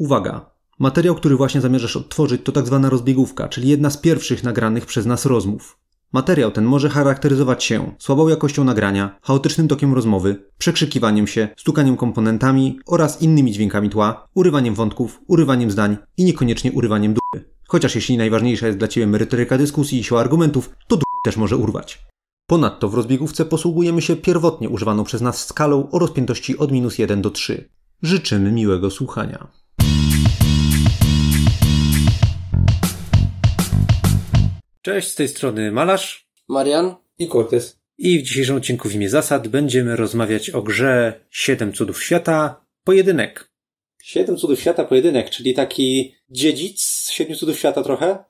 Uwaga! Materiał, który właśnie zamierzasz odtworzyć, to tak zwana rozbiegówka, czyli jedna z pierwszych nagranych przez nas rozmów. Materiał ten może charakteryzować się słabą jakością nagrania, chaotycznym tokiem rozmowy, przekrzykiwaniem się, stukaniem komponentami oraz innymi dźwiękami tła, urywaniem wątków, urywaniem zdań i niekoniecznie urywaniem dupy. Chociaż jeśli najważniejsza jest dla Ciebie merytoryka dyskusji i siła argumentów, to dupy też może urwać. Ponadto w rozbiegówce posługujemy się pierwotnie używaną przez nas skalą o rozpiętości od minus 1 do 3. Życzymy miłego słuchania. Cześć, z tej strony Malarz Marian? I Cortez. i w dzisiejszym odcinku w imię zasad będziemy rozmawiać o grze Siedem Cudów Świata Pojedynek. Siedem Cudów Świata Pojedynek, czyli taki dziedzic Siedmiu Cudów Świata trochę.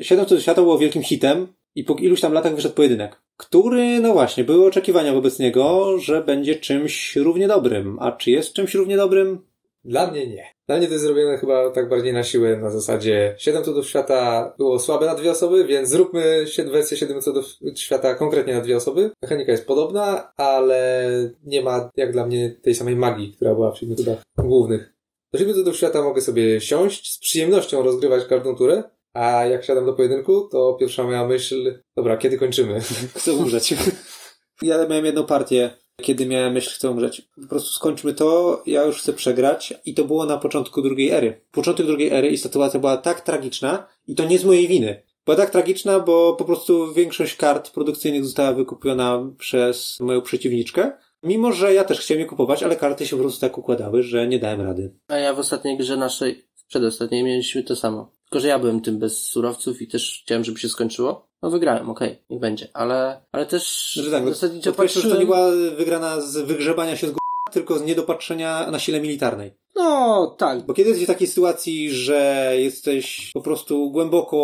Siedem Cudów Świata było wielkim hitem i po iluś tam latach wyszedł pojedynek, który, no właśnie, były oczekiwania wobec niego, że będzie czymś równie dobrym. A czy jest czymś równie dobrym? Dla mnie nie. Dla mnie to jest zrobione chyba tak bardziej na siłę, na zasadzie 7 cudów świata było słabe na dwie osoby, więc zróbmy wersję 7 cudów świata konkretnie na dwie osoby. Mechanika jest podobna, ale nie ma jak dla mnie tej samej magii, która była w 7 cudach głównych. Do 7 cudów świata mogę sobie siąść, z przyjemnością rozgrywać każdą turę, a jak siadam do pojedynku, to pierwsza moja myśl, dobra, kiedy kończymy? Chcę umrzeć. ja miałem jedną partię, kiedy miałem myśl, chcę umrzeć. Po prostu skończmy to, ja już chcę przegrać i to było na początku drugiej ery. Początek drugiej ery i sytuacja była tak tragiczna i to nie z mojej winy. Była tak tragiczna, bo po prostu większość kart produkcyjnych została wykupiona przez moją przeciwniczkę. Mimo, że ja też chciałem je kupować, ale karty się po prostu tak układały, że nie dałem rady. A ja w ostatniej grze naszej, w przedostatniej mieliśmy to samo. Tylko, że ja byłem tym bez surowców i też chciałem, żeby się skończyło. No wygrałem, okej, niech będzie. Ale, ale też Że tak, zasadniczo to, to, że to patrzyłem... nie była wygrana z wygrzebania się z g***a, tylko z niedopatrzenia na sile militarnej. No, tak. Bo kiedy jesteś w takiej sytuacji, że jesteś po prostu głęboko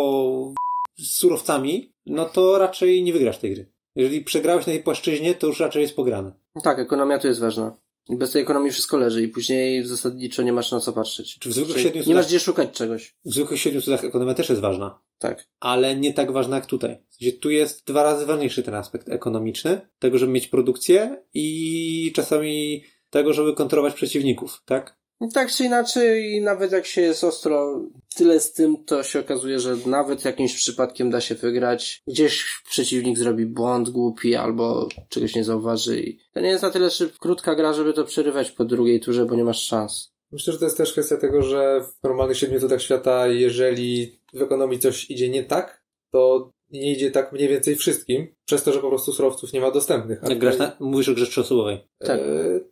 z surowcami, no to raczej nie wygrasz tej gry. Jeżeli przegrałeś na tej płaszczyźnie, to już raczej jest pograne. Tak, ekonomia tu jest ważna. Bez tej ekonomii wszystko leży i później zasadniczo nie masz na co patrzeć. Czy w zwykłych Czyli siedmiu nie masz gdzie szukać czegoś. w zwykłych siedmiu cudach ekonomia też jest ważna, Tak. ale nie tak ważna jak tutaj. Sensie tu jest dwa razy ważniejszy ten aspekt ekonomiczny, tego, żeby mieć produkcję i czasami tego, żeby kontrolować przeciwników, tak? Tak czy inaczej, nawet jak się jest ostro tyle z tym, to się okazuje, że nawet jakimś przypadkiem da się wygrać. Gdzieś przeciwnik zrobi błąd głupi albo czegoś nie zauważy. I to nie jest na tyle szyb, krótka gra, żeby to przerywać po drugiej turze, bo nie masz szans. Myślę, że to jest też kwestia tego, że w normalnych siedmiu cudach świata, jeżeli w ekonomii coś idzie nie tak, to nie idzie tak mniej więcej wszystkim, przez to, że po prostu surowców nie ma dostępnych. Jak grasz na, mówisz o grze trzyosobowej. Tak. e,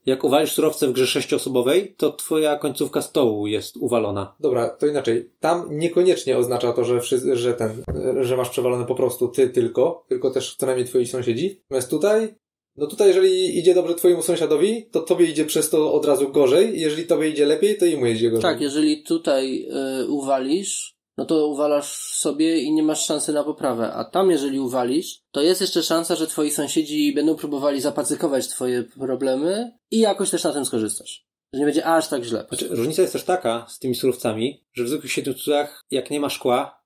Jak uwalisz surowce w grze sześcioosobowej, to twoja końcówka stołu jest uwalona. Dobra, to inaczej. Tam niekoniecznie oznacza to, że, że ten, że masz przewalone po prostu ty tylko, tylko też co najmniej twoi sąsiedzi. Natomiast tutaj, no tutaj jeżeli idzie dobrze twojemu sąsiadowi, to tobie idzie przez to od razu gorzej. Jeżeli tobie idzie lepiej, to i mu idzie gorzej. Tak, jeżeli tutaj y, uwalisz, no to uwalasz sobie i nie masz szansy na poprawę. A tam, jeżeli uwalisz, to jest jeszcze szansa, że twoi sąsiedzi będą próbowali zapacykować twoje problemy i jakoś też na tym skorzystasz. Że nie będzie aż tak źle. Znaczy, różnica jest też taka z tymi surowcami, że w zwykłych siedmiu cudach, jak nie ma szkła,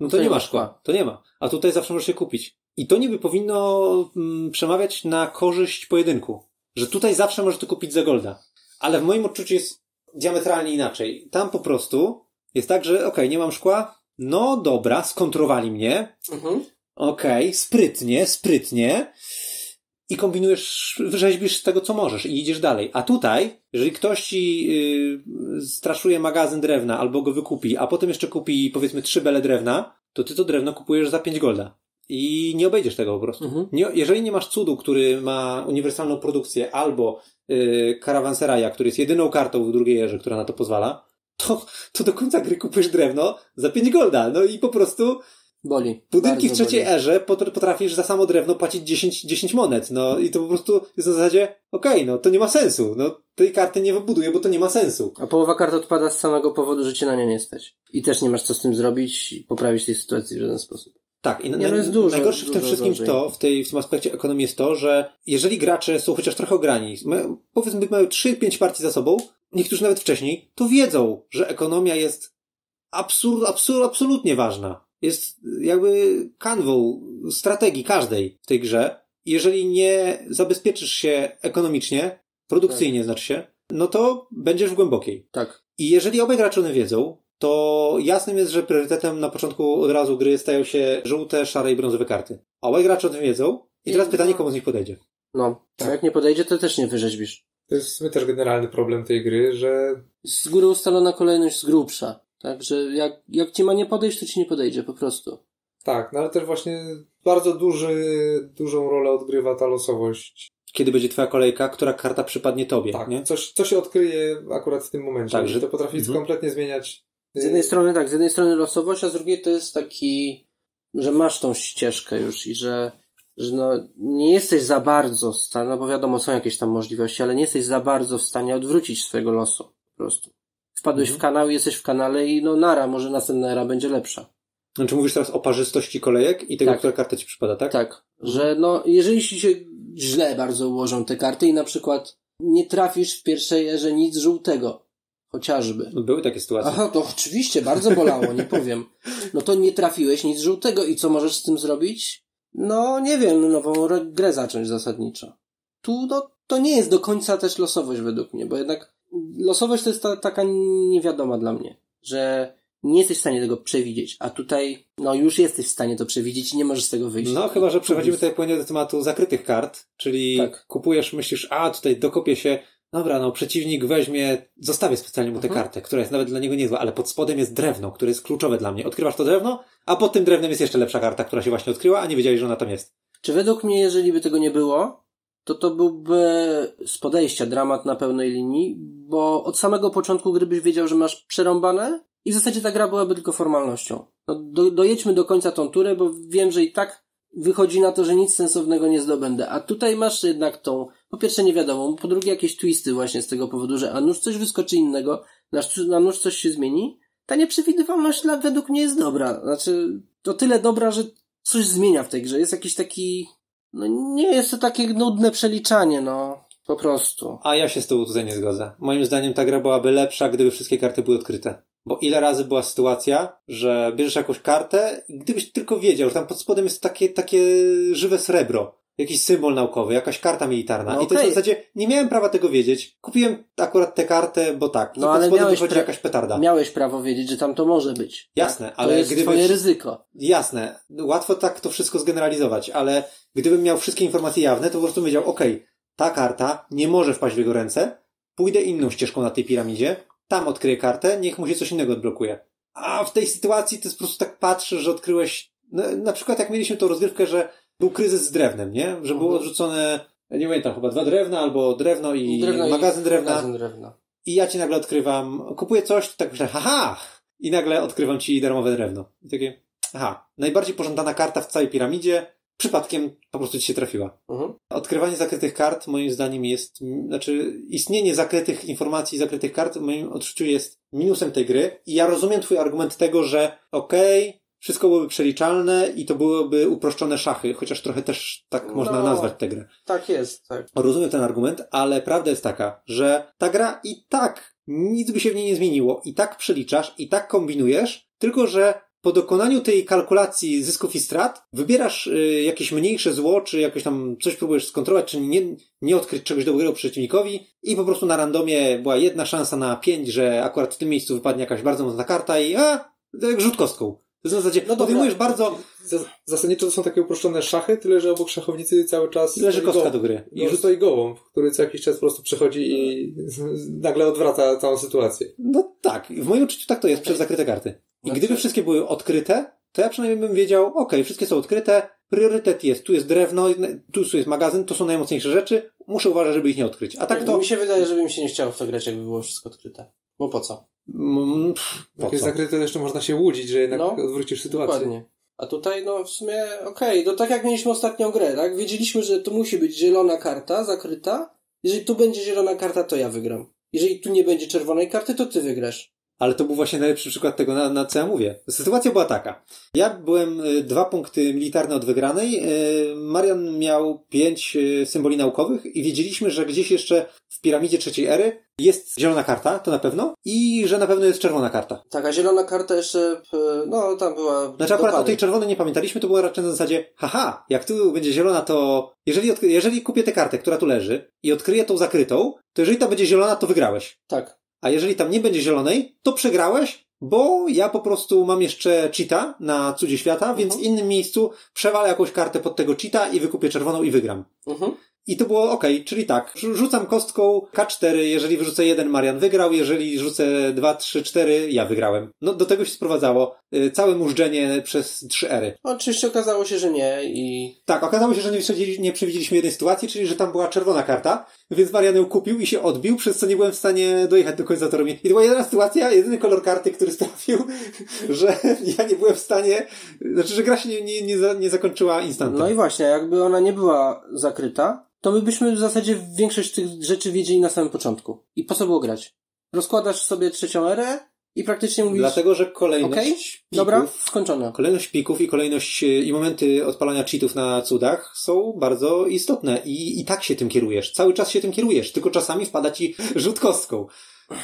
no to nie ma szkła. To nie ma. A tutaj zawsze możesz się kupić. I to niby powinno mm, przemawiać na korzyść pojedynku. Że tutaj zawsze możesz to kupić za golda. Ale w moim odczuciu jest diametralnie inaczej. Tam po prostu jest tak, że okej, nie mam szkła, no dobra, skontrowali mnie, Mhm. Okej, sprytnie, sprytnie. I kombinujesz, wyrzeźbisz z tego, co możesz i idziesz dalej. A tutaj, jeżeli ktoś ci yy, straszuje magazyn drewna albo go wykupi, a potem jeszcze kupi powiedzmy trzy bele drewna, to ty to drewno kupujesz za 5 golda. I nie obejdziesz tego po prostu. Mhm. Nie, jeżeli nie masz cudu, który ma uniwersalną produkcję, albo yy, Caravanseraja, który jest jedyną kartą w drugiej erze, która na to pozwala, to, to do końca gry kupujesz drewno za 5 golda. No i po prostu Boli. Budynki w trzeciej boli. erze potr- potrafisz za samo drewno płacić 10, 10 monet, no i to po prostu jest na zasadzie, okej, no to nie ma sensu, no tej karty nie wybuduję, bo to nie ma sensu. A połowa kart odpada z samego powodu, że cię na nie nie stać. I też nie masz co z tym zrobić i poprawić tej sytuacji w żaden sposób. Tak, i Nie, na, no jest dużo, najgorsze w tym wszystkim gorzej. to, w, tej, w tym aspekcie ekonomii jest to, że jeżeli gracze są chociaż trochę ograni, mają, powiedzmy mają 3-5 partii za sobą, niektórzy nawet wcześniej, to wiedzą, że ekonomia jest absurd, absurd, absolutnie ważna. Jest jakby kanwą strategii każdej w tej grze. Jeżeli nie zabezpieczysz się ekonomicznie, produkcyjnie znaczy się, no to będziesz w głębokiej. Tak. I jeżeli obaj gracze wiedzą, to jasnym jest, że priorytetem na początku od razu gry stają się żółte, szare i brązowe karty. A obaj gracze o tym wiedzą i teraz I- pytanie, komu z nich podejdzie. No, Tak. a jak nie podejdzie, to też nie wyrzeźbisz. To jest w sumie też generalny problem tej gry, że Z góry ustalona kolejność z grubsza. Tak, że jak, jak ci ma nie podejść, to ci nie podejdzie, po prostu. tak, no ale też właśnie bardzo duży, dużą rolę odgrywa ta losowość. Kiedy będzie twoja kolejka, która karta przypadnie tobie, Tak, nie? coś, co się odkryje akurat w tym momencie. Tak, że- że to potrafi Mhm. kompletnie zmieniać. Z jednej strony tak, z jednej strony losowość, a z drugiej to jest taki, że masz tą ścieżkę już i że, że no, nie jesteś za bardzo w stanie, no bo wiadomo, są jakieś tam możliwości, ale nie jesteś za bardzo w stanie odwrócić swojego losu, po prostu. Wpadłeś Mhm. w kanał, jesteś w kanale i no nara, może następna era będzie lepsza. Znaczy mówisz teraz o parzystości kolejek i tego, Tak. która karta ci przypada, tak? Tak, że no, jeżeli ci się źle bardzo ułożą te karty i na przykład nie trafisz w pierwszej erze nic żółtego, chociażby. No, Były takie sytuacje. Aha, to oczywiście, bardzo bolało, nie powiem. No to nie trafiłeś nic żółtego i co możesz z tym zrobić? No, nie wiem, nową re- grę zacząć zasadniczo. Tu, no, to nie jest do końca też losowość według mnie, bo jednak losowość to jest ta, taka niewiadoma dla mnie, że nie jesteś w stanie tego przewidzieć, a tutaj, no, już jesteś w stanie to przewidzieć i nie możesz z tego wyjść. No, chyba, że przechodzimy tutaj płynnie do tematu zakrytych kart, czyli Tak. kupujesz, myślisz, a tutaj dokopię się, dobra, no przeciwnik weźmie, zostawię specjalnie mu tę Mhm. kartę, która jest nawet dla niego niezła, ale pod spodem jest drewno, które jest kluczowe dla mnie. Odkrywasz to drewno, a pod tym drewnem jest jeszcze lepsza karta, która się właśnie odkryła, a nie wiedziałeś, że ona tam jest. Czy według mnie, jeżeli by tego nie było, to to byłby z podejścia dramat na pełnej linii, bo od samego początku gry byś wiedział, że masz przerąbane i w zasadzie ta gra byłaby tylko formalnością. No, do, dojedźmy do końca tą turę, bo wiem, że i tak wychodzi na to, że nic sensownego nie zdobędę. A tutaj masz jednak tą, po pierwsze nie wiadomo, po drugie jakieś twisty właśnie z tego powodu, że a nuż coś wyskoczy innego, na, nuż coś się zmieni. Ta nieprzewidywalność dla- według mnie jest dobra. Znaczy, to tyle dobra, że coś zmienia w tej grze. Jest jakiś taki, no nie jest to takie nudne przeliczanie, no. Po prostu. A ja się z tobą tutaj nie zgodzę. Moim zdaniem ta gra byłaby lepsza, gdyby wszystkie karty były odkryte. Bo ile razy była sytuacja, że bierzesz jakąś kartę i gdybyś tylko wiedział, że tam pod spodem jest takie, takie żywe srebro, jakiś symbol naukowy, jakaś karta militarna. No I to jest w zasadzie, nie miałem prawa tego wiedzieć. Kupiłem akurat tę kartę, bo tak. No, ale miałeś pra- jakaś petarda. Miałeś prawo wiedzieć, że tam to może być. Jasne, To ale jest gdybyś... twoje ryzyko. Jasne, łatwo tak to wszystko zgeneralizować, ale gdybym miał wszystkie informacje jawne, to po prostu wiedział, okej, ta karta nie może wpaść w jego ręce, pójdę inną ścieżką na tej piramidzie, tam odkryję kartę, niech mu się coś innego odblokuje. A w tej sytuacji to jest po prostu tak patrzysz, że odkryłeś, no, na przykład jak mieliśmy tą rozgrywkę, że był kryzys z drewnem, nie? Że było Mhm. odrzucone, nie pamiętam, chyba dwa drewna, albo drewno i Drewno i- magazyn drewna. Magazyn drewna. I ja ci nagle odkrywam, kupuję coś, tak myślę, haha! I nagle odkrywam ci darmowe drewno. I takie, aha, najbardziej pożądana karta w całej piramidzie, przypadkiem po prostu ci się trafiła. Mhm. Odkrywanie zakrytych kart, moim zdaniem, jest, znaczy, istnienie zakrytych informacji, zakrytych kart, w moim odczuciu jest minusem tej gry. I ja rozumiem twój argument tego, że okej, wszystko byłoby przeliczalne i to byłyby uproszczone szachy, chociaż trochę też tak można No. nazwać tę grę. Tak jest, tak. Rozumiem ten argument, ale prawda jest taka, że ta gra i tak nic by się w niej nie zmieniło. I tak przeliczasz, i tak kombinujesz, tylko że po dokonaniu tej kalkulacji zysków i strat wybierasz y, jakieś mniejsze zło, czy jakoś tam coś próbujesz skontrolować, czy nie, nie odkryć czegoś dobrego przeciwnikowi i po prostu na randomie była jedna szansa na pięć, że akurat w tym miejscu wypadnie jakaś bardzo mocna karta i a, rzut kostką. To jest w zasadzie, No dobra. podejmujesz bardzo, Zas- Zasadniczo to są takie uproszczone szachy, tyle że obok szachownicy cały czas leży kostka gołąb. do gry. I rzuca gołąb, który co jakiś czas po prostu przychodzi i nagle odwraca całą sytuację. No tak, w moim odczuciu tak to jest przez zakryte karty. I Znaczy- gdyby wszystkie były odkryte, to ja przynajmniej bym wiedział, okej, wszystkie są odkryte, priorytet jest, tu jest drewno, tu jest magazyn, to są najmocniejsze rzeczy, muszę uważać, żeby ich nie odkryć. A tak to... Mi się wydaje, że by mi się nie chciało w to grać, jakby było wszystko odkryte. Bo po co? Mm, Jak jest zakryte, to jeszcze można się łudzić, że jednak No, odwrócisz sytuację. Dokładnie. A tutaj, no w sumie, okej, no tak jak mieliśmy ostatnią grę, tak? Wiedzieliśmy, że to musi być zielona karta, zakryta. Jeżeli tu będzie zielona karta, to ja wygram. Jeżeli tu nie będzie czerwonej karty, to ty wygrasz. Ale to był właśnie najlepszy przykład tego, na, na co ja mówię. Sytuacja była taka. Ja byłem y, dwa punkty militarne od wygranej, y, Marian miał pięć y, symboli naukowych i wiedzieliśmy, że gdzieś jeszcze w piramidzie trzeciej ery jest zielona karta, to na pewno, i że na pewno jest czerwona karta. Taka zielona karta jeszcze, no tam była... Znaczy akurat o tej czerwonej nie pamiętaliśmy, to było raczej na zasadzie, haha, jak tu będzie zielona, to jeżeli, jeżeli kupię tę kartę, która tu leży i odkryję tą zakrytą, to jeżeli ta będzie zielona, to wygrałeś. Tak. A jeżeli tam nie będzie zielonej, to przegrałeś, bo ja po prostu mam jeszcze cheata na cudzie świata, więc w innym miejscu przewalę jakąś kartę pod tego cheata i wykupię czerwoną i wygram. Mhm. I to było ok, czyli tak, rzu- rzucam kostką K4, jeżeli wyrzucę jeden, Marian wygrał, jeżeli rzucę 2, 3, 4, ja wygrałem. No do tego się sprowadzało y, całe mużdżenie przez trzy ery. Oczywiście okazało się, że nie i Tak, okazało się, że nie, nie przewidzieliśmy jednej sytuacji, czyli że tam była czerwona karta, więc Marian ją kupił i się odbił, przez co nie byłem w stanie dojechać do końca toru. I to była jedyna sytuacja, jedyny kolor karty, który sprawił, że ja nie byłem w stanie, znaczy, że gra się nie, nie, nie, za, nie zakończyła instantem. No i właśnie, jakby ona nie była zakryta, to my byśmy w zasadzie większość tych rzeczy wiedzieli na samym początku. I po co było grać? Rozkładasz sobie trzecią erę i praktycznie mówisz, Dlatego, że kolejność okej, pików, dobra, skończone. Kolejność pików i kolejność e, i momenty odpalania cheatów na cudach są bardzo istotne i, i tak się tym kierujesz. Cały czas się tym kierujesz, tylko czasami wpada ci rzut kostką.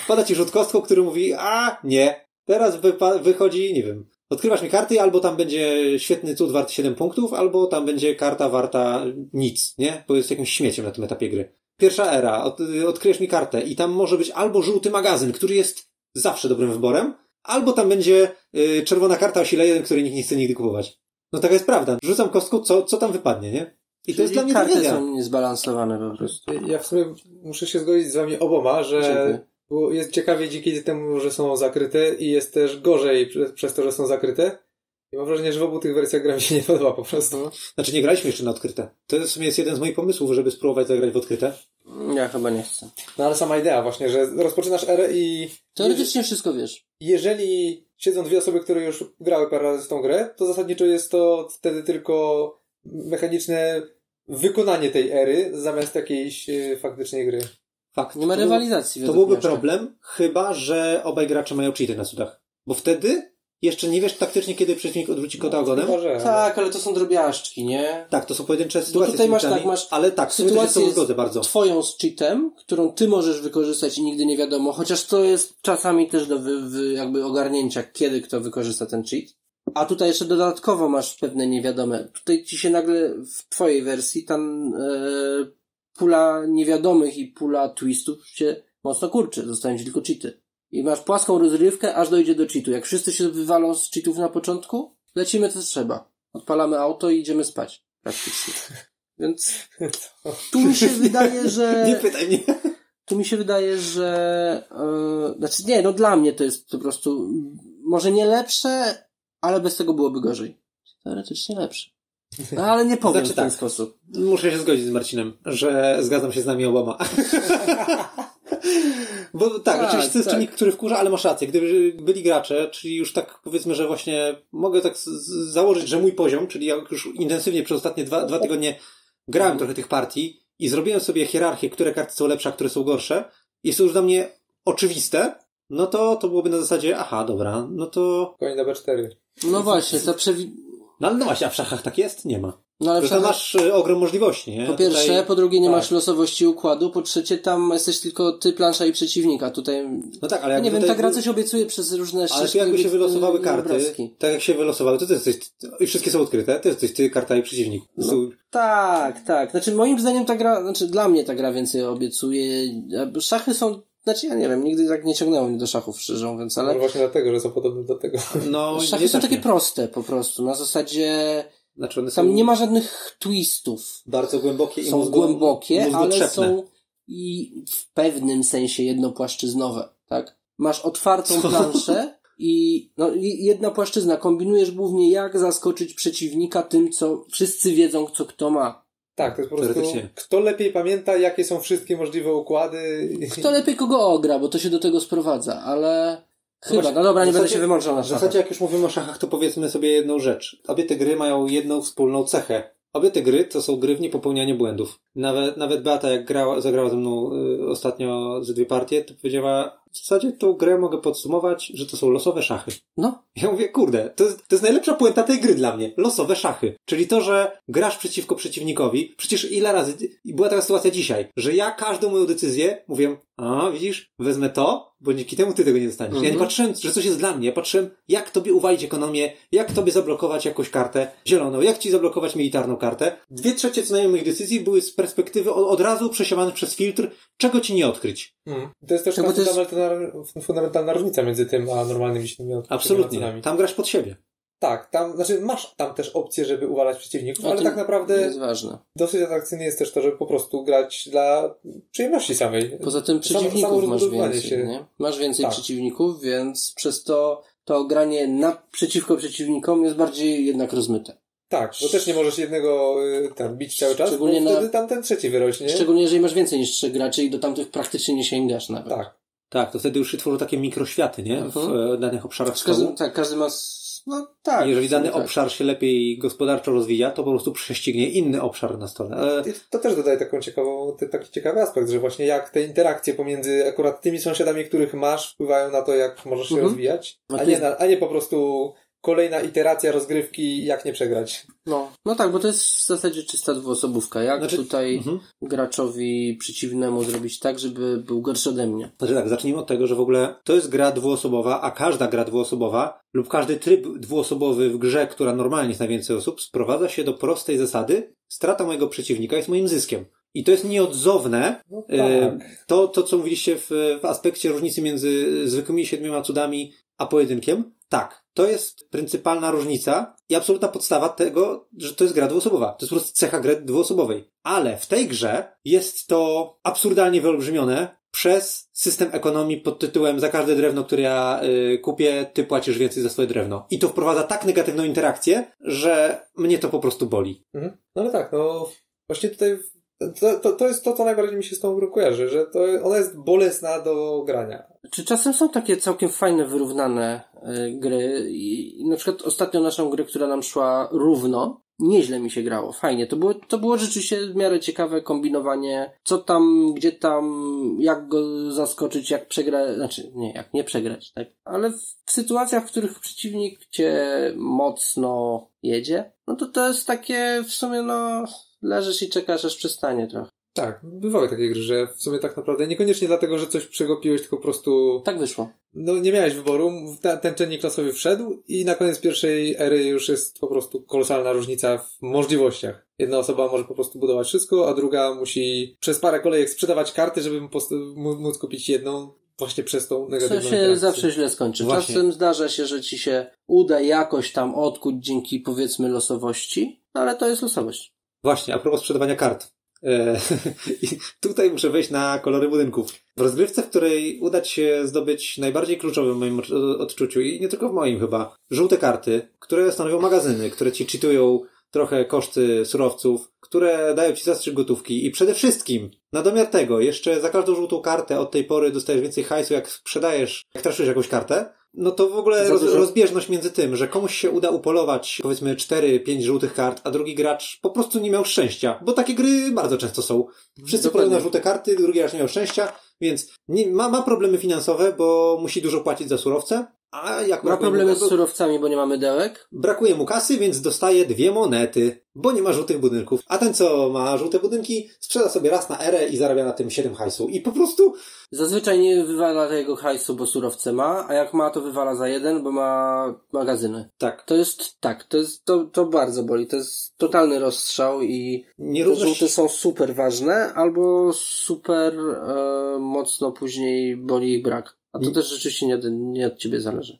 Wpada ci rzut kostką, który mówi, a nie, teraz wychodzi, nie wiem, odkrywasz mi karty, albo tam będzie świetny cud wart 7 punktów, albo tam będzie karta warta nic, nie? Bo jest jakimś śmieciem na tym etapie gry. Pierwsza era, od, odkryjesz mi kartę i tam może być albo żółty magazyn, który jest zawsze dobrym wyborem, albo tam będzie y, czerwona karta o sile 1, której nikt nie chce nigdy kupować. No taka jest prawda. Rzucam kostką, co, co tam wypadnie, nie? I to jest dla mnie karty są niezbalansowane po prostu. Ja w sumie muszę się zgodzić z wami oboma, że Dziękuję. Było, jest ciekawie dzięki temu, że są zakryte i jest też gorzej przez, przez to, że są zakryte. I mam wrażenie, że w obu tych wersjach gra mi się nie podoba po prostu. Znaczy nie graliśmy jeszcze na odkryte. To jest, w sumie jest jeden z moich pomysłów, żeby spróbować zagrać w odkryte. Ja chyba nie chcę. No ale sama idea właśnie, że rozpoczynasz erę i Teoretycznie wszystko wiesz. jeżeli siedzą dwie osoby, które już grały parę razy w tą grę, to zasadniczo jest to wtedy tylko mechaniczne wykonanie tej ery zamiast jakiejś e, faktycznej gry. Fakt. Nie ma rywalizacji. To byłby problem, chyba, że obaj gracze mają cheaty na cudach. Bo wtedy jeszcze nie wiesz taktycznie, kiedy przeciwnik odwróci kota ogonem. Chyba, że... Tak, ale to są drobiażdżki, nie? Tak, to są pojedyncze sytuacje tutaj z masz tak, masz ale tak, sytuację zgodzę bardzo. Twoją z cheatem, którą ty możesz wykorzystać i nigdy nie wiadomo, chociaż to jest czasami też do wy, wy, jakby ogarnięcia, kiedy kto wykorzysta ten cheat. A tutaj jeszcze dodatkowo masz pewne niewiadome. Tutaj ci się nagle w twojej wersji tam e, pula niewiadomych i pula twistów się mocno kurczy. Zostają ci tylko cheaty. I masz płaską rozrywkę, aż dojdzie do cheatu. Jak wszyscy się wywalą z cheatów na początku, lecimy co trzeba. Odpalamy auto i idziemy spać. Praktycznie. Więc tu mi się wydaje, że... Nie pytaj mnie. Tu mi się wydaje, że. Yy, znaczy, nie, no dla mnie to jest po prostu. Może nie lepsze, ale bez tego byłoby gorzej. Teoretycznie lepsze. No, ale nie powiem Znaczy w ten tak. sposób. Muszę się zgodzić z Marcinem, że zgadzam się z nami oboma. Bo tak, Tak, oczywiście to jest tak. czynnik, który wkurza, ale masz rację. Gdyby byli gracze, czyli już tak powiedzmy, że właśnie mogę tak założyć, że mój poziom, czyli jak już intensywnie przez ostatnie dwa, dwa tygodnie grałem trochę tych partii i zrobiłem sobie hierarchię, które karty są lepsze, a które są gorsze, jest to już dla mnie oczywiste, no to to byłoby na zasadzie, aha, dobra, no to... Koń na B4. No właśnie, to przewi... No ale no właśnie, a w szachach tak jest? Nie ma. No ale szachach- masz y, ogrom możliwości, nie? po pierwsze, Tutaj- po drugie nie tak. masz losowości układu, po trzecie tam jesteś tylko ty, plansza i przeciwnik, a tutaj... No tak, ale Ja jakby nie wiem, ta gra coś obiecuje przez różne Ale ścieżki jakby się wylosowały karty, obrazki. tak jak się wylosowały, to ty jesteś, i wszystkie są odkryte, ty jesteś ty, karta i przeciwnik. To są- Tak, tak. Znaczy moim zdaniem ta gra, znaczy dla mnie ta gra więcej obiecuje. Szachy są, znaczy ja nie wiem, nigdy tak nie ciągnęło mnie do szachów szczerze mówiąc, Ale ale właśnie dlatego, że są podobne do tego. No, szachy nie są tak takie nie. proste po prostu. Na zasadzie Znaczy one są tam nie ma żadnych twistów. bardzo głębokie i Są mózgu- głębokie, ale są i w pewnym sensie jednopłaszczyznowe, tak? Masz otwartą planszę i no, i jedna płaszczyzna. Kombinujesz głównie jak zaskoczyć przeciwnika tym, co wszyscy wiedzą, co kto ma. Tak, to jest po prostu kto lepiej pamięta, jakie są wszystkie możliwe układy. Kto lepiej kogo ogra, bo to się do tego sprowadza, ale chyba, właśnie, no dobra, nie w będę zasadzie- się wymączał na W szachach. zasadzie jak już mówimy o szachach, to powiedzmy sobie jedną rzecz. Obie te gry mają jedną wspólną cechę. Obie te gry to są gry w niepopełnianiu błędów. Nawet, nawet Beata, jak grała, zagrała ze mną y, ostatnio ze dwie partie, to powiedziała, w zasadzie tą grę mogę podsumować, że to są losowe szachy. No, Ja mówię, kurde, to jest, to jest najlepsza puenta tej gry dla mnie. Losowe szachy. Czyli to, że grasz przeciwko przeciwnikowi. Przecież ile razy, i była taka sytuacja dzisiaj, że ja każdą moją decyzję mówię, a widzisz, wezmę to, bo dzięki temu ty tego nie dostaniesz. Ja nie Mhm. patrzyłem, że coś jest dla mnie. Ja patrzyłem, jak tobie uwalić ekonomię, jak tobie zablokować jakąś kartę zieloną, jak ci zablokować militarną kartę. Dwie trzecie co najmniej moich decyzji były perspektywy od, od razu przesiewany przez filtr, czego ci nie odkryć. Mm. To jest też No to jest- fundamentalna, różnica między tym a normalnymi silnymi Absolutnie. maszynami. Tam grasz pod siebie. Tak, tam, znaczy masz tam też opcję, żeby uwalać przeciwników, ale tak naprawdę dosyć atrakcyjne jest też to, żeby po prostu grać dla przyjemności samej. Poza tym przeciwników samo masz więcej, się. nie? Masz więcej Tak. przeciwników, więc przez to to granie na, przeciwko przeciwnikom jest bardziej jednak rozmyte. Tak, bo też nie możesz jednego y, tam bić cały czas, Szczególnie bo na- wtedy tam ten trzeci wyrośnie. Szczególnie jeżeli masz więcej niż trzech graczy i do tamtych praktycznie nie sięgasz nawet. Tak. Tak, to wtedy już się tworzą takie mikroświaty, nie? W Mhm. e, danych obszarach Każdy, tak, każdy ma... No tak. Jeżeli dany tak. obszar się lepiej gospodarczo rozwija, to po prostu prześcignie inny obszar na stole. E, I to też dodaje taką ciekawą, taki ciekawy aspekt, że właśnie jak te interakcje pomiędzy akurat tymi sąsiadami, których masz, wpływają na to, jak możesz się Mhm. rozwijać, a to nie, jest- na, a nie po prostu kolejna iteracja rozgrywki, jak nie przegrać. No, no tak, bo to jest w zasadzie czysta dwuosobówka. Jak Znaczy- tutaj mhm. graczowi przeciwnemu zrobić tak, żeby był gorszy ode mnie? Znaczy tak, zacznijmy od tego, że w ogóle to jest gra dwuosobowa, a każda gra dwuosobowa lub każdy tryb dwuosobowy w grze, która normalnie jest na więcej osób, sprowadza się do prostej zasady strata mojego przeciwnika jest moim zyskiem. I to jest nieodzowne. No E, tak. To, to co mówiliście w, w aspekcie różnicy między zwykłymi siedmioma cudami a pojedynkiem, tak, to jest pryncypalna różnica i absolutna podstawa tego, że to jest gra dwuosobowa. To jest po prostu cecha gry dwuosobowej. Ale w tej grze jest to absurdalnie wyolbrzymione przez system ekonomii pod tytułem za każde drewno, które ja y, kupię, ty płacisz więcej za swoje drewno. I to wprowadza tak negatywną interakcję, że mnie to po prostu boli. Mhm. No ale tak, no właśnie tutaj to, to, to jest to, co najbardziej mi się z tą grą kojarzy, że to, ona jest bolesna do grania. Czy czasem są takie całkiem fajne, wyrównane y, gry? I, na przykład ostatnio naszą grę, która nam szła równo, nieźle mi się grało, fajnie. To było, to było rzeczywiście w miarę ciekawe kombinowanie, co tam, gdzie tam, jak go zaskoczyć, jak przegrać, znaczy nie, jak nie przegrać, tak? Ale w, w sytuacjach, w których przeciwnik cię mocno jedzie, no to to jest takie w sumie no, leżysz i czekasz aż przestanie trochę. Tak, bywały takie gry, że w sumie tak naprawdę niekoniecznie dlatego, że coś przegopiłeś, tylko po prostu Tak wyszło. no nie miałeś wyboru, ta, ten czynnik klasowy wszedł i na koniec pierwszej ery już jest po prostu kolosalna różnica w możliwościach. Jedna osoba może po prostu budować wszystko, a druga musi przez parę kolejek sprzedawać karty, żeby móc- kupić jedną właśnie przez tą Co negatywną się interakcję. zawsze źle skończy. Właśnie. Czasem zdarza się, że ci się uda jakoś tam odkuć dzięki powiedzmy losowości, ale to jest losowość. Właśnie, a propos sprzedawania kart. E, i tutaj muszę wejść na kolory budynków. W rozgrywce, w której uda ci się zdobyć najbardziej kluczowy w moim odczu- odczuciu i nie tylko w moim chyba, żółte karty, które stanowią magazyny, które ci cheatują trochę koszty surowców, które dają ci zastrzyk gotówki i przede wszystkim, na domiar tego, jeszcze za każdą żółtą kartę od tej pory dostajesz więcej hajsu, jak sprzedajesz, jak traszysz jakąś kartę, no to w ogóle roz, dużo. rozbieżność między tym, że komuś się uda upolować powiedzmy 4-5 żółtych kart, a drugi gracz po prostu nie miał szczęścia, bo takie gry bardzo często są. Wszyscy polują na żółte karty, drugi gracz nie miał szczęścia, więc nie, ma, ma problemy finansowe, bo musi dużo płacić za surowce, a jak Ma problemy mu, z surowcami, bo nie mamy dełek. brakuje mu kasy, więc dostaje dwie monety, bo nie ma żółtych budynków. A ten, co ma żółte budynki, sprzeda sobie raz na erę i zarabia na tym 7 hajsu. I po prostu Zazwyczaj nie wywala tego hajsu, bo surowce ma, a jak ma, to wywala za jeden, bo ma magazyny. tak, To jest, tak, to jest, to, to bardzo boli. To jest totalny rozstrzał i te nierówność... żółte są super ważne, albo super e, mocno później boli ich brak. A to też rzeczywiście nie, od- nie od ciebie zależy.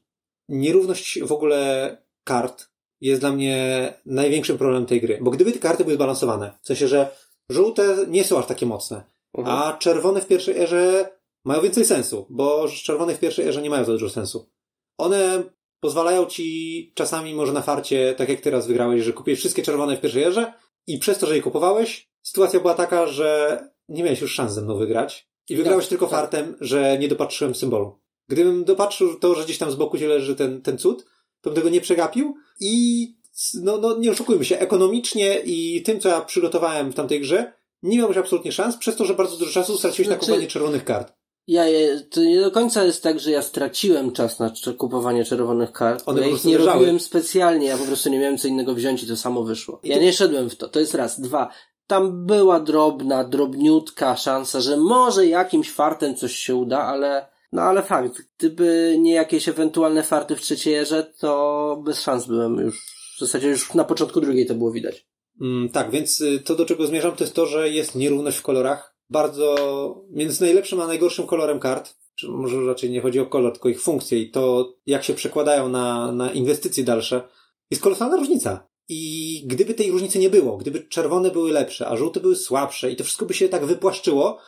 nierówność w ogóle kart jest dla mnie największym problemem tej gry. Bo gdyby te karty były zbalansowane, w sensie, że żółte nie są aż takie mocne, Mhm. a czerwone w pierwszej erze mają więcej sensu, bo czerwone w pierwszej erze nie mają za dużo sensu. One pozwalają ci czasami może na farcie, tak jak teraz wygrałeś, że kupiłeś wszystkie czerwone w pierwszej erze i przez to, że je kupowałeś, sytuacja była taka, że nie miałeś już szans ze mną wygrać i wygrałeś Tak, tylko tak. fartem, że nie dopatrzyłem symbolu. Gdybym dopatrzył to, że gdzieś tam z boku ci leży ten, ten cud, to bym tego nie przegapił i no, no nie oszukujmy się, ekonomicznie i tym, co ja przygotowałem w tamtej grze, nie miałbyś absolutnie szans, przez to, że bardzo dużo czasu straciłeś na Znaczy- kupowanie czerwonych kart. Ja je, to nie do końca jest tak, że ja straciłem czas na kupowanie czerwonych kart. One ja ich nie leżały. robiłem specjalnie, ja po prostu nie miałem co innego wziąć i to samo wyszło. Ja nie szedłem w to, to jest raz. Dwa, tam była drobna, drobniutka szansa, że może jakimś fartem coś się uda, ale no ale fakt, gdyby nie jakieś ewentualne farty w trzeciej erze, to bez szans byłem już. W zasadzie już na początku drugiej to było widać. Mm, tak, więc y, to do czego zmierzam to jest to, że jest nierówność w kolorach. Bardzo, między najlepszym a najgorszym kolorem kart, może raczej nie chodzi o kolor, tylko ich funkcje i to jak się przekładają na, na inwestycje dalsze, jest kolosalna różnica. I gdyby tej różnicy nie było, gdyby czerwone były lepsze, a żółte były słabsze i to wszystko by się tak wypłaszczyło,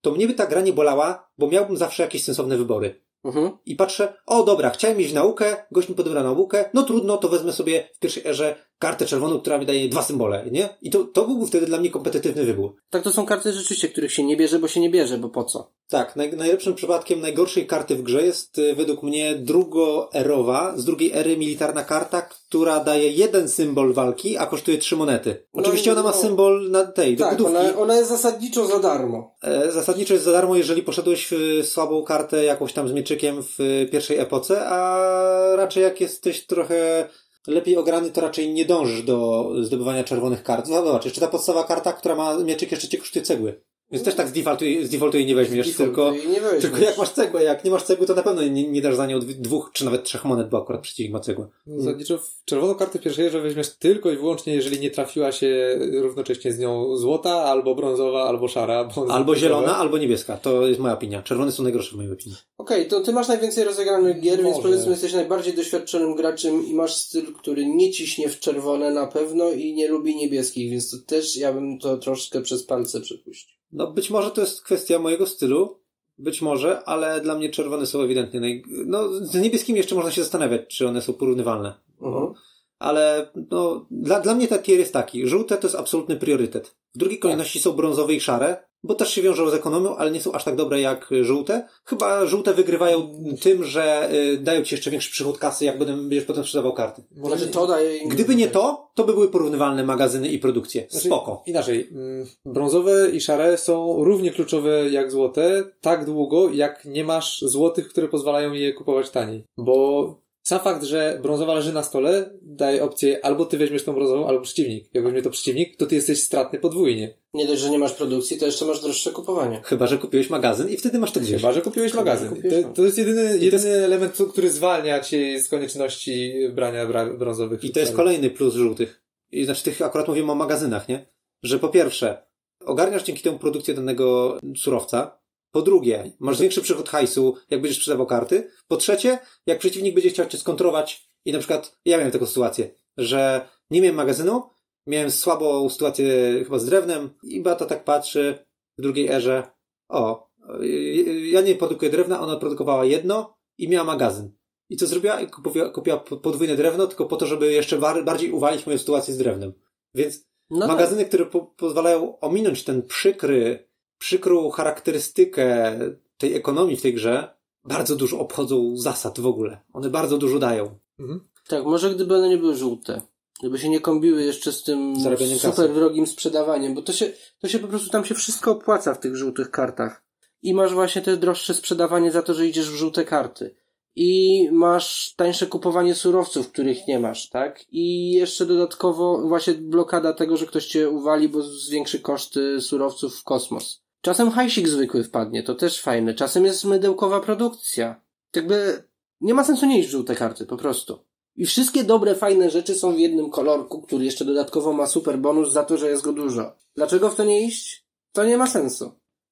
to mnie by ta gra nie bolała, bo miałbym zawsze jakieś sensowne wybory. Mhm. I patrzę, o dobra, chciałem iść w naukę, gość mi podoba naukę, no trudno, to wezmę sobie w pierwszej erze kartę czerwoną, która mi daje dwa symbole, nie? I to, to byłby wtedy dla mnie kompetytywny wybór. Tak, to są karty rzeczywiście, których się nie bierze, bo się nie bierze, bo po co? Tak, naj, najlepszym przypadkiem najgorszej karty w grze jest y, według mnie drugoerowa, z drugiej ery militarna karta, która daje jeden symbol walki, a kosztuje trzy monety. No, Oczywiście ona ma no. symbol na tej, do Tak, budówki. ona, ona jest zasadniczo za darmo. E, Zasadniczo jest za darmo, jeżeli poszedłeś w słabą kartę jakąś tam z mieczykiem w pierwszej epoce, a raczej jak jesteś trochę lepiej ograny, to raczej nie dążysz do zdobywania czerwonych kart. Zobacz, jeszcze ta podstawowa karta, która ma mieczyk, jeszcze cię kosztuje cegły. Więc też tak z defaultu, z defaultu jej nie weźmiesz, Default tylko, nie weźmiesz. tylko jak masz cegłę, jak nie masz cegły, to na pewno nie, nie dasz za nią dw- dwóch, czy nawet trzech monet, bo akurat przeciwnik ma cegłę. Zasadniczo w czerwoną kartę pierwszej że weźmiesz tylko i wyłącznie, jeżeli nie trafiła się równocześnie z nią złota, albo brązowa, albo szara. Bo Albo zielona, albo niebieska. To jest moja opinia. Czerwone są najgorsze w mojej opinii. Okej, to ty masz najwięcej rozegranych gier, więc Może. powiedzmy jesteś najbardziej doświadczonym graczem i masz styl, który nie ciśnie w czerwone na pewno i nie lubi niebieskich, więc to też ja bym to troszkę przez palce przepuścił. No być może to jest kwestia mojego stylu, być może, ale dla mnie czerwone są ewidentnie naj... No z niebieskimi jeszcze można się zastanawiać, czy one są porównywalne. Mhm. Ale no, dla, dla mnie ten tier jest taki. Żółte to jest absolutny priorytet. W drugiej kolejności są brązowe i szare, bo też się wiążą z ekonomią, ale nie są aż tak dobre jak żółte. Chyba żółte wygrywają tym, że y, dają ci jeszcze większy przychód kasy, jak będę, będziesz potem sprzedawał karty. Znaczy to daje im... Gdyby nie to, to by były porównywalne magazyny i produkcje. Znaczy, Spoko. Inaczej, mm, brązowe i szare są równie kluczowe jak złote, tak długo, jak nie masz złotych, które pozwalają je kupować taniej. Bo sam fakt, że brązowa leży na stole, daje opcję albo ty weźmiesz tą brązową, albo przeciwnik. Jak weźmie to przeciwnik, to ty jesteś stratny podwójnie. Nie dość, że nie masz produkcji, to jeszcze masz droższe kupowanie. Chyba, że kupiłeś magazyn i wtedy masz to gdzieś. Chyba, że kupiłeś magazyn. kupiłeś To, to jest jedyny, jedyny element, co- który zwalnia cię z konieczności brania bra- brązowych. I to jest kolejny plus żółtych. I znaczy tych akurat mówimy o magazynach, nie? Że po pierwsze, ogarniasz dzięki temu produkcję danego surowca. Po drugie, masz większy przychód hajsu, jak będziesz sprzedawał karty. Po trzecie, jak przeciwnik będzie chciał cię skontrować i na przykład, ja miałem taką sytuację, że nie miałem magazynu, miałem słabą sytuację chyba z drewnem i Bata tak patrzy w drugiej erze, o, y, ja nie produkuję drewna, ona produkowała jedno i miała magazyn. I co zrobiła? Kupiła, kupiła podwójne drewno, tylko po to, żeby jeszcze bar- bardziej uwalić moją sytuację z drewnem. Więc No magazyny, które po- pozwalają ominąć ten przykry, przykrą charakterystykę tej ekonomii w tej grze, bardzo dużo obchodzą zasad w ogóle. One bardzo dużo dają. Mhm. tak. tak, może gdyby one nie były żółte. Gdyby się nie kombiły jeszcze z tym Zarabianiem super kasy. wrogim sprzedawaniem, bo to się, to się po prostu tam się wszystko opłaca w tych żółtych kartach. I masz właśnie te droższe sprzedawanie za to, że idziesz w żółte karty. I masz tańsze kupowanie surowców, których nie masz, tak? I jeszcze dodatkowo właśnie blokada tego, że ktoś cię uwali, bo zwiększy koszty surowców w kosmos. Czasem hajsik zwykły wpadnie, to też fajne. Czasem jest mydełkowa produkcja. Jakby nie ma sensu nie iść w żółte karty, po prostu. I wszystkie dobre, fajne rzeczy są w jednym kolorku, który jeszcze dodatkowo ma super bonus za to, że jest go dużo. Dlaczego w to nie iść? To nie ma sensu.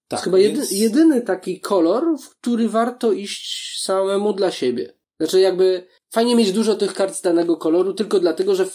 To jest chyba więc- jedyny taki kolor, w który warto iść samemu dla siebie. Znaczy jakby fajnie mieć dużo tych kart z danego koloru tylko dlatego, że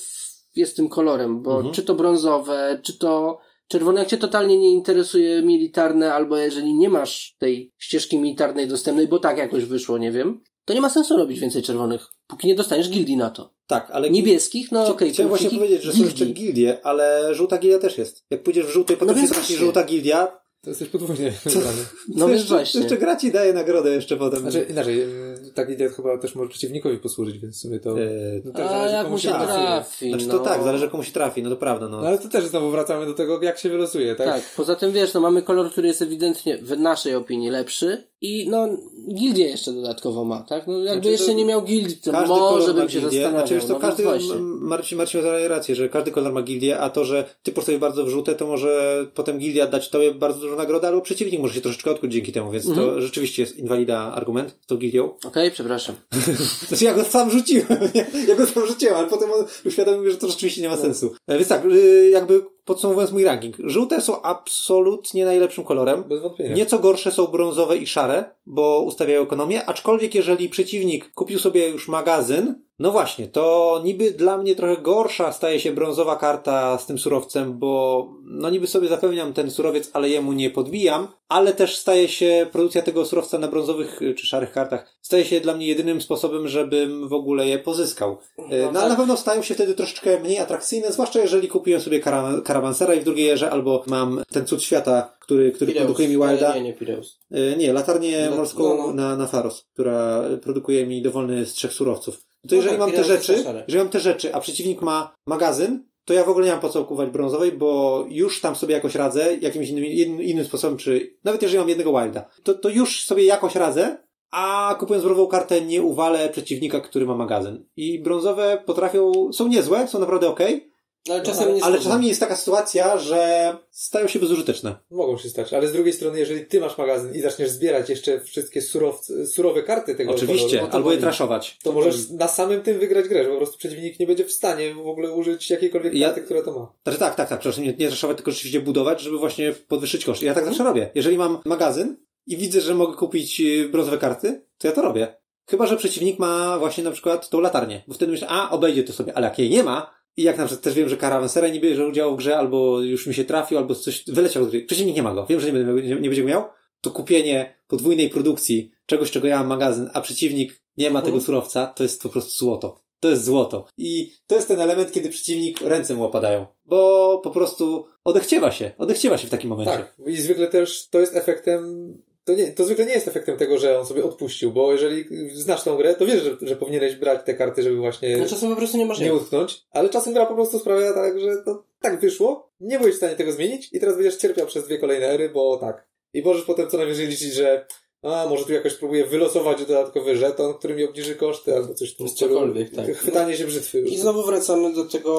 jest tym kolorem, bo Mhm. czy to brązowe, czy to czerwone, jak cię totalnie nie interesuje militarne, albo jeżeli nie masz tej ścieżki militarnej dostępnej, bo tak jakoś wyszło, nie wiem, to nie ma sensu robić więcej czerwonych, póki nie dostaniesz gildii na to. Tak, ale Niebieskich, no okej, Chciałem właśnie powiedzieć, że są jeszcze gildii. gildie, ale żółta gildia też jest. Jak pójdziesz w żółtej, potem No się trafi żółta gildia, To jesteś podwójnie wybrany. No jeszcze, właśnie. jeszcze gra ci daje nagrodę jeszcze potem. Znaczy, inaczej, mm, tak idea chyba też może przeciwnikowi posłużyć, więc w sumie to... Eee, no też A zależy, jak komu mu się wylosuje. trafi, Znaczy no. to tak, zależy komu się trafi, no to prawda, no. No ale to też znowu wracamy do tego, jak się wylosuje, tak? Tak, poza tym wiesz, no mamy kolor, który jest ewidentnie w naszej opinii lepszy i no gildię jeszcze dodatkowo ma, tak? No jakby Znaczy, jeszcze to nie miał gildii, to może bym się gildię. zastanawiał. Znaczy, wiesz co, no każdy Marcin, Marcin ma rację, że każdy kolor ma gildię, a to, że ty postawisz bardzo w żółte, to może potem gildia dać tobie bardzo dużą nagrodę, albo przeciwnik może się troszeczkę odkuć dzięki temu, więc Mhm. to rzeczywiście jest inwalida argument z tą gildią. Okej, przepraszam. Znaczy ja go sam rzuciłem, ja go sam rzuciłem, ale potem on uświadomił mi, że to rzeczywiście nie ma sensu. E, Więc tak, y, jakby podsumowując mój ranking. Żółte są absolutnie najlepszym kolorem. Bez wątpienia. Nieco gorsze są brązowe i szare, bo ustawiają ekonomię, aczkolwiek jeżeli przeciwnik kupił sobie już magazyn, no właśnie, to niby dla mnie trochę gorsza staje się brązowa karta z tym surowcem, bo no niby sobie zapewniam ten surowiec, ale jemu nie podbijam, ale też staje się produkcja tego surowca na brązowych y, czy szarych kartach staje się dla mnie jedynym sposobem, żebym w ogóle je pozyskał. Y, No, tak. ale na pewno stają się wtedy troszeczkę mniej atrakcyjne, zwłaszcza jeżeli kupiłem sobie kara- karavansera i w drugiej erze albo mam ten cud świata, który, który Pireus. produkuje mi Wilda. Nie, nie, Pireus. E, Nie, latarnię No, morską no, no. Na, na Faros, która produkuje mi dowolny z trzech surowców. To jeżeli mam te rzeczy, jeżeli mam te rzeczy, a przeciwnik ma magazyn, to ja w ogóle nie mam po co kupować brązowej, bo już tam sobie jakoś radzę, jakimś innym, innym, sposobem, czy nawet jeżeli mam jednego wilda, to, to już sobie jakoś radzę, a kupując brązową kartę nie uwalę przeciwnika, który ma magazyn. I brązowe potrafią, są niezłe, są naprawdę okej, Ale czasem nie ale są- czasami jest taka sytuacja, że stają się bezużyteczne. Mogą się stać, ale z drugiej strony, jeżeli ty masz magazyn i zaczniesz zbierać jeszcze wszystkie surowce, surowe karty tego Oczywiście, koloru, no albo je traszować. To możesz na samym tym wygrać grę, że po prostu przeciwnik nie będzie w stanie w ogóle użyć jakiejkolwiek Ja- karty, która to ma. Znaczy tak, tak, tak, przepraszam, nie, nie traszować, tylko rzeczywiście budować, żeby właśnie podwyższyć koszt. Ja tak zawsze robię. Jeżeli mam magazyn i widzę, że mogę kupić y, brązowe karty, to ja to robię. Chyba, że przeciwnik ma właśnie na przykład tą latarnię, bo wtedy myślę, a obejdzie to sobie, ale jak jej nie ma, i jak na przykład też wiem, że Caravansera nie bierze udziału w grze, albo już mi się trafił, albo coś wyleciał z gry, przeciwnik nie ma go, wiem, że nie, będę, nie, będzie go miał, to kupienie podwójnej produkcji czegoś, czego ja mam magazyn, a przeciwnik nie ma tego surowca, to jest po prostu złoto. To jest złoto. I to jest ten element, kiedy przeciwnik ręce mu opadają. Bo po prostu odechciewa się. Odechciewa się w takim momencie. Tak. I zwykle też to jest efektem, to, nie, to zwykle nie jest efektem tego, że on sobie odpuścił, bo jeżeli znasz tą grę, to wiesz, że, że powinieneś brać te karty, żeby właśnie No czasem po prostu nie masz nie utknąć, ale czasem gra po prostu sprawia tak, że to tak wyszło, nie byłeś w stanie tego zmienić i teraz będziesz cierpiał przez dwie kolejne ery, bo tak. I możesz potem co najwyżej liczyć, że a, może tu jakoś próbuję wylosować dodatkowy żeton, który mi obniży koszty, albo coś stylu. Cokolwiek, tak. Chwytanie się brzytwy. I znowu wracamy do tego,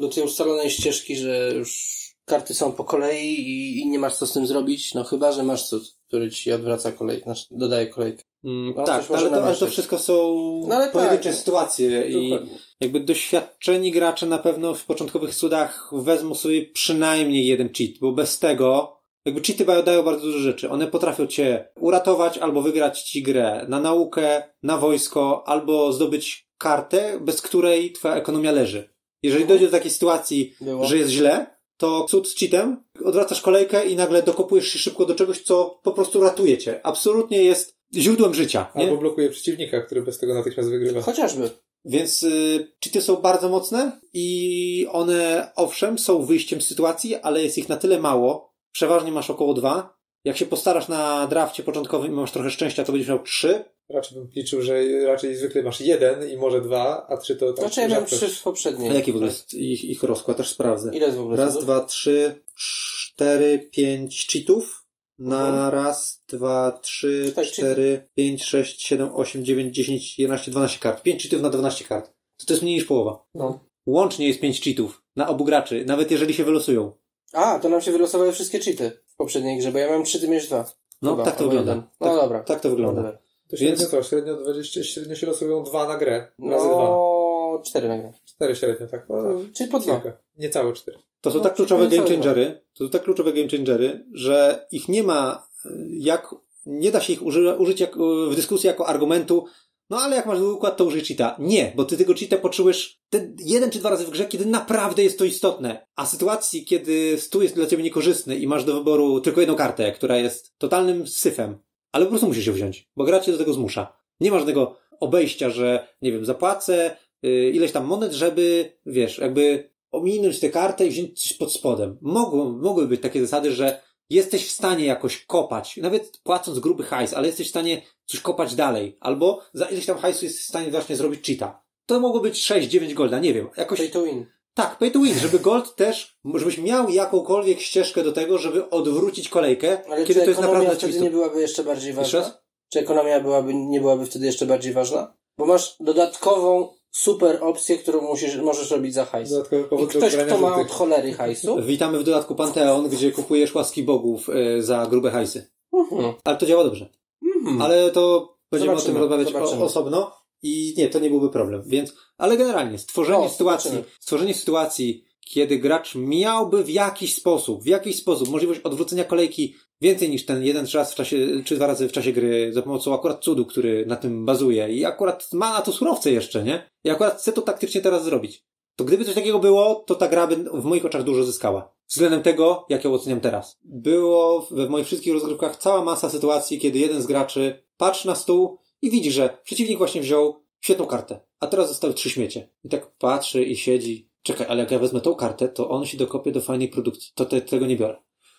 do tej ustalonej ścieżki, że już karty są po kolei i, i nie masz co z tym zrobić, no chyba, że masz cud, który ci odwraca kolej, znaczy dodaje kolejkę. Mm, No, tak, ale to, ale to wszystko są No, ale pojedyncze tak. sytuacje i Dokładnie. jakby doświadczeni gracze na pewno w początkowych cudach wezmą sobie przynajmniej jeden cheat, bo bez tego jakby cheaty dają bardzo dużo rzeczy. One potrafią cię uratować albo wygrać ci grę na naukę, na wojsko, albo zdobyć kartę, bez której twoja ekonomia leży. Jeżeli dojdzie do takiej sytuacji, Było. że jest źle, to cud z cheatem, odwracasz kolejkę i nagle dokopujesz się szybko do czegoś, co po prostu ratuje cię. Absolutnie jest źródłem życia. Nie? Albo blokuje przeciwnika, który bez tego natychmiast wygrywa. Chociażby. Więc y, cheaty są bardzo mocne i one, owszem, są wyjściem z sytuacji, ale jest ich na tyle mało. Przeważnie masz około dwa. Jak się postarasz na drafcie początkowym i masz trochę szczęścia, to będziesz miał trzy. Raczej bym liczył, że raczej zwykle masz jeden i może dwa, a trzy to tak Znaczy ja miałem rzadko. trzy w poprzedniej. A jaki w ogóle jest ich, ich rozkład? Też sprawdzę. Ile jest w ogóle Raz, dwa, trzy, cztery, pięć cheatów. Na Mhm. raz, dwa, trzy, Tak, cztery, pięć, sześć, siedem, osiem, dziewięć, dziesięć, jedenaście, dwanaście kart. Pięć cheatów na dwanaście kart. To, to jest mniej niż połowa. No. Łącznie jest pięć cheatów na obu graczy, nawet jeżeli się wylosują. A, to nam się wylosowały wszystkie cheaty w poprzedniej grze, bo ja miałem trzy, ty miałeś dwa. No, Chyba, tak to wygląda. jeden. No Tak, dobra. Tak to No, wygląda. dobra. To średnio Więc- co? Średnio 20, średnio się losują dwa na grę. Razy dwa. No, cztery nagle. Cztery średnio, tak. No, Czyli po dwa. Niecałe cztery. To są No, tak kluczowe game changery, to są tak kluczowe game changery, że ich nie ma jak, nie da się ich uży, użyć jak, w dyskusji jako argumentu, no ale jak masz zły układ, to użyj cheata. Nie, bo ty tego cheata potrzebujesz te jeden czy dwa razy w grze, kiedy naprawdę jest to istotne. A sytuacji, kiedy stół jest dla ciebie niekorzystny i masz do wyboru tylko jedną kartę, która jest totalnym syfem, ale po prostu musisz ją wziąć, bo gra cię do tego zmusza. Nie ma żadnego obejścia, że, nie wiem, zapłacę y, ileś tam monet, żeby, wiesz, jakby ominąć tę kartę i wziąć coś pod spodem. Mogą, mogły być takie zasady, że jesteś w stanie jakoś kopać, nawet płacąc gruby hajs, ale jesteś w stanie coś kopać dalej, albo za ileś tam hajsu jesteś w stanie właśnie zrobić cheata. To mogło być 6-9 golda, nie wiem. Jakoś, Pay to win. Tak, pay to win, żeby gold też, żebyś miał jakąkolwiek ścieżkę do tego, żeby odwrócić kolejkę, Ale kiedy to jest naprawdę wtedy nie byłaby jeszcze bardziej Jeszcze ważna? raz? Czy ekonomia byłaby, nie byłaby wtedy jeszcze bardziej ważna? Bo masz dodatkową super opcję, którą musisz, możesz robić za hajs. Dodatkowy I powód ktoś, kto ma od cholery hajsu, Witamy w dodatku Panteon, gdzie kupujesz łaski bogów e, za grube hajsy. mhm. Ale to działa dobrze. Mhm. Ale to będziemy o Zobaczymy, tym rozmawiać o, osobno i nie, to nie byłby problem. Więc, ale generalnie stworzenie O, sytuacji, zobaczymy. stworzenie sytuacji, kiedy gracz miałby w jakiś sposób, w jakiś sposób możliwość odwrócenia kolejki więcej niż ten jeden raz w czasie, czy dwa razy w czasie gry za pomocą akurat cudu, który na tym bazuje i akurat ma na to surowce jeszcze, nie? I akurat chce to taktycznie teraz zrobić. To gdyby coś takiego było, to ta gra by w moich oczach dużo zyskała. Względem tego, jak ją oceniam teraz. Było we moich wszystkich rozgrywkach cała masa sytuacji, kiedy jeden z graczy patrzy na stół i widzi, że przeciwnik właśnie wziął świetną kartę, a teraz zostały trzy śmiecie. I tak patrzy i siedzi. Czekaj, ale jak ja wezmę tą kartę, to on się dokopie do fajnej produkcji. To te, tego nie biorę.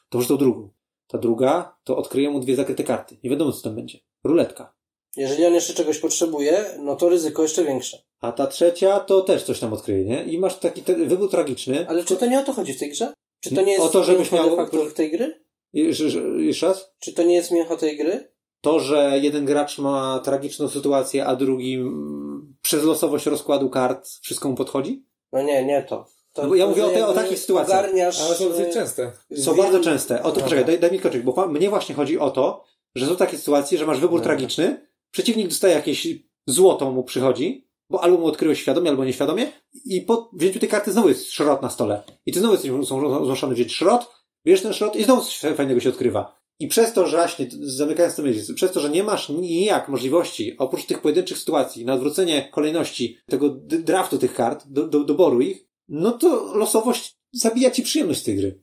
To może tą drugą. Ta druga, to odkryję mu dwie zakryte karty. Nie wiadomo, co tam będzie. Ruletka. jeżeli on jeszcze czegoś potrzebuje, no to ryzyko jeszcze większe. A ta trzecia, to też coś tam odkryje, nie? I masz taki ten wybór tragiczny. Ale czy to nie o to chodzi w tej grze? Czy to nie jest O to, żebyś miał- faktorów tej gry? Jeszcze raz? Czy to nie jest mięcho tej gry? To, że jeden gracz ma tragiczną sytuację, a drugi mm, przez losowość rozkładu kart wszystko mu podchodzi? No nie, nie to. to No bo ja to, mówię o te- o takich sytuacjach. Ale są dosyć częste. Są wiem- bardzo częste. O to Dobra. poczekaj, daj, daj mi skoczyć, bo pa- mnie właśnie chodzi o to, że są takie sytuacje, że masz wybór Dobra. tragiczny, przeciwnik dostaje jakieś złoto mu przychodzi, bo albo mu odkryłeś świadomie, albo nieświadomie i po wzięciu tej karty znowu jest szrot na stole. I ty znowu jesteś są- zmuszony wziąć szrot, bierzesz ten szrot i znowu coś fajnego się odkrywa. I przez to, że właśnie, zamykając ten myśl, przez to, że nie masz nijak możliwości, oprócz tych pojedynczych sytuacji, na odwrócenie kolejności tego draftu tych kart, do, do, doboru ich, no to losowość zabija ci przyjemność z tej gry.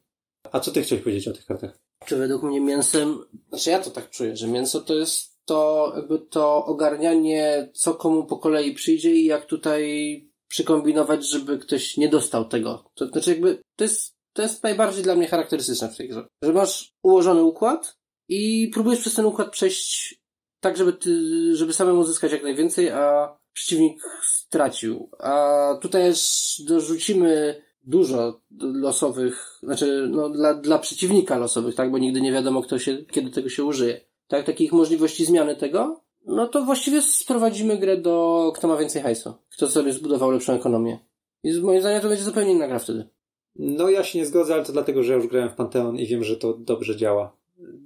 A co ty chciałeś powiedzieć o tych kartach? Czy według mnie mięsem, znaczy ja to tak czuję, że mięso to jest to jakby to ogarnianie, co komu po kolei przyjdzie i jak tutaj przykombinować, żeby ktoś nie dostał tego. To znaczy jakby to jest, to jest najbardziej dla mnie charakterystyczne w tej grze. Że masz ułożony układ i próbujesz przez ten układ przejść tak, żeby ty, żeby samemu zyskać jak najwięcej, a przeciwnik stracił. A tutaj też dorzucimy dużo losowych, znaczy no, dla, dla przeciwnika losowych, tak, bo nigdy nie wiadomo, kto się, kiedy tego się użyje. Tak, takich możliwości zmiany tego, no to właściwie sprowadzimy grę do kto ma więcej hajsu, kto sobie zbudował lepszą ekonomię. I moim zdaniem to będzie zupełnie inna gra wtedy. No ja się nie zgodzę, ale to dlatego, że ja już grałem w Panteon i wiem, że to dobrze działa.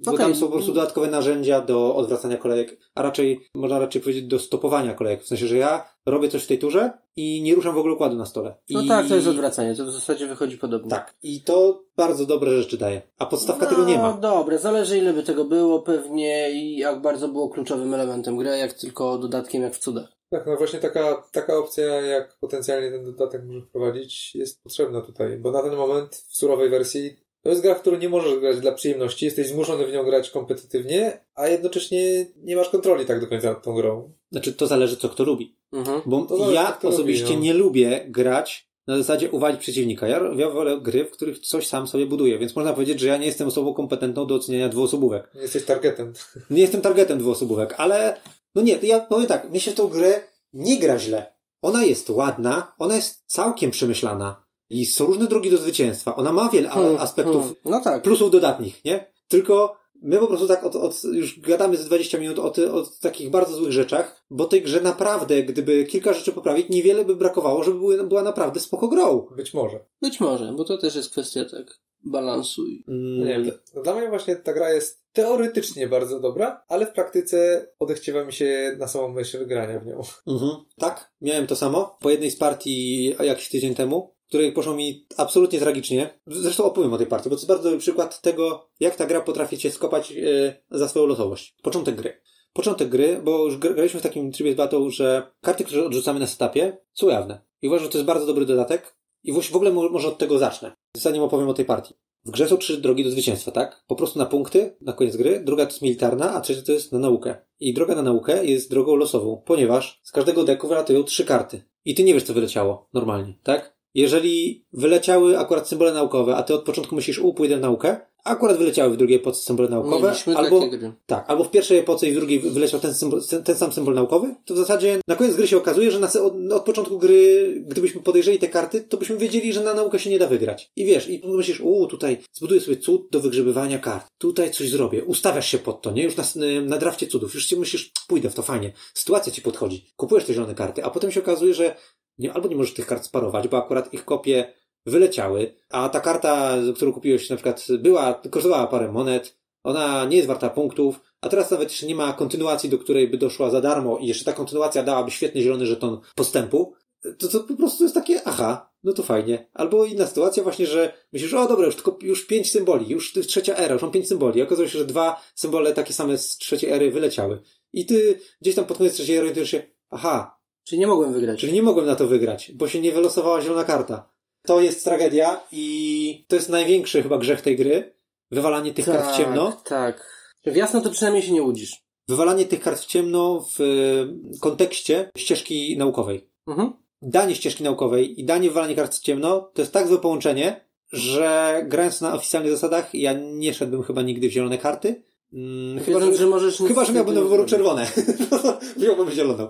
Bo Okej. tam są po prostu dodatkowe narzędzia do odwracania kolejek, a raczej, można raczej powiedzieć do stopowania kolejek. W sensie, że ja robię coś w tej turze i nie ruszam w ogóle układu na stole. No I... tak, to jest odwracanie, to w zasadzie wychodzi podobnie. Tak. I to bardzo dobre rzeczy daje. A podstawka tego nie ma. No dobre, zależy ile by tego było pewnie i jak bardzo było kluczowym elementem gry, jak tylko dodatkiem jak w cudach. Tak, no właśnie taka, taka opcja, jak potencjalnie ten dodatek może wprowadzić, jest potrzebna tutaj, bo na ten moment w surowej wersji to jest gra, w którą nie możesz grać dla przyjemności, jesteś zmuszony w nią grać kompetytywnie, a jednocześnie nie masz kontroli tak do końca nad tą grą. Znaczy, to zależy, co kto lubi. Mhm. Bo zależy, ja kto osobiście lubi, no. nie lubię grać na zasadzie uwalić przeciwnika. Ja, ja wolę gry, w których coś sam sobie buduję, więc można powiedzieć, że ja nie jestem osobą kompetentną do oceniania dwuosobówek. Nie jesteś targetem. Nie jestem targetem dwuosobówek, ale no nie, to ja powiem tak, mnie się w tą grę nie gra źle. Ona jest ładna, ona jest całkiem przemyślana i są różne drogi do zwycięstwa. Ona ma wiele Hmm, aspektów, hmm. No tak. plusów dodatnich, nie? Tylko my po prostu tak od, od, już gadamy z 20 minut o, ty, o takich bardzo złych rzeczach, bo tej grze naprawdę, gdyby kilka rzeczy poprawić, niewiele by brakowało, żeby były, była naprawdę spoko grą. Być może. Być może, bo to też jest kwestia tak balansu. i- Mm, No nie wiem, to- dla mnie właśnie ta gra jest teoretycznie bardzo dobra, ale w praktyce odechciewa mi się na samą myśl grania w nią. Mhm. Tak, miałem to samo. Po jednej z partii jakiś tydzień temu, której poszło mi absolutnie tragicznie. Zresztą opowiem o tej partii, bo to jest bardzo dobry przykład tego, jak ta gra potrafi cię skopać e, za swoją losowość. Początek gry. Początek gry, bo już gr- graliśmy w takim trybie z battle, że karty, które odrzucamy na setupie, są jawne. I uważam, że to jest bardzo dobry dodatek. I w ogóle mo- może od tego zacznę. Zanim opowiem o tej partii. W grze są trzy drogi do zwycięstwa, tak? Po prostu na punkty, na koniec gry. Druga to jest militarna, a trzecia to jest na naukę. I droga na naukę jest drogą losową, ponieważ z każdego deku wylatują trzy karty. I ty nie wiesz, co wyleciało normalnie, tak? Jeżeli wyleciały akurat symbole naukowe, a ty od początku myślisz, u, pójdę naukę, akurat wyleciały w drugiej epoce symbole naukowe, Mieliśmy albo, takie gry. tak, albo w pierwszej epoce i w drugiej wyleciał ten, symbol, ten, sam symbol naukowy, to w zasadzie na koniec gry się okazuje, że na, od, od początku gry, gdybyśmy podejrzeli te karty, to byśmy wiedzieli, że na naukę się nie da wygrać. I wiesz, i myślisz, u, tutaj zbuduję sobie cud do wygrzebywania kart, tutaj coś zrobię, ustawiasz się pod to, nie? Już na, na drafcie cudów, już ci myślisz, pójdę w to, fajnie. Sytuacja ci podchodzi, kupujesz te zielone karty, a potem się okazuje, że nie, albo nie możesz tych kart sparować, bo akurat ich kopie wyleciały, a ta karta, którą kupiłeś na przykład była, kosztowała parę monet, ona nie jest warta punktów, a teraz nawet jeszcze nie ma kontynuacji, do której by doszła za darmo i jeszcze ta kontynuacja dałaby świetny zielony żeton postępu, to, to po prostu jest takie, aha, no to fajnie. Albo inna sytuacja właśnie, że myślisz, o dobra, już tylko już pięć symboli, już trzecia era, już mam pięć symboli. I okazuje się, że dwa symbole takie same z trzeciej ery wyleciały. I ty gdzieś tam pod koniec trzeciej ery orientujesz się, aha, Czyli nie mogłem wygrać. Czyli nie mogłem na to wygrać, bo się nie wylosowała zielona karta. To jest tragedia i to jest największy chyba grzech tej gry. Wywalanie tych kart w ciemno. Tak. W jasno to przynajmniej się nie łudzisz. Wywalanie tych kart w ciemno w e, kontekście ścieżki naukowej. Mhm. Danie ścieżki naukowej i danie wywalanie kart w ciemno to jest tak złe połączenie, że grając na oficjalnych zasadach ja nie szedłbym chyba nigdy w zielone karty. Mm, Chyba, że, że możesz... chyba, że miałbym do wyboru czerwone. Wziąłbym zieloną.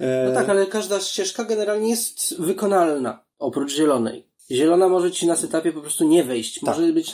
E, No tak, ale każda ścieżka generalnie jest wykonalna, oprócz zielonej. Zielona może ci na setupie po prostu nie wejść. Tak. Może być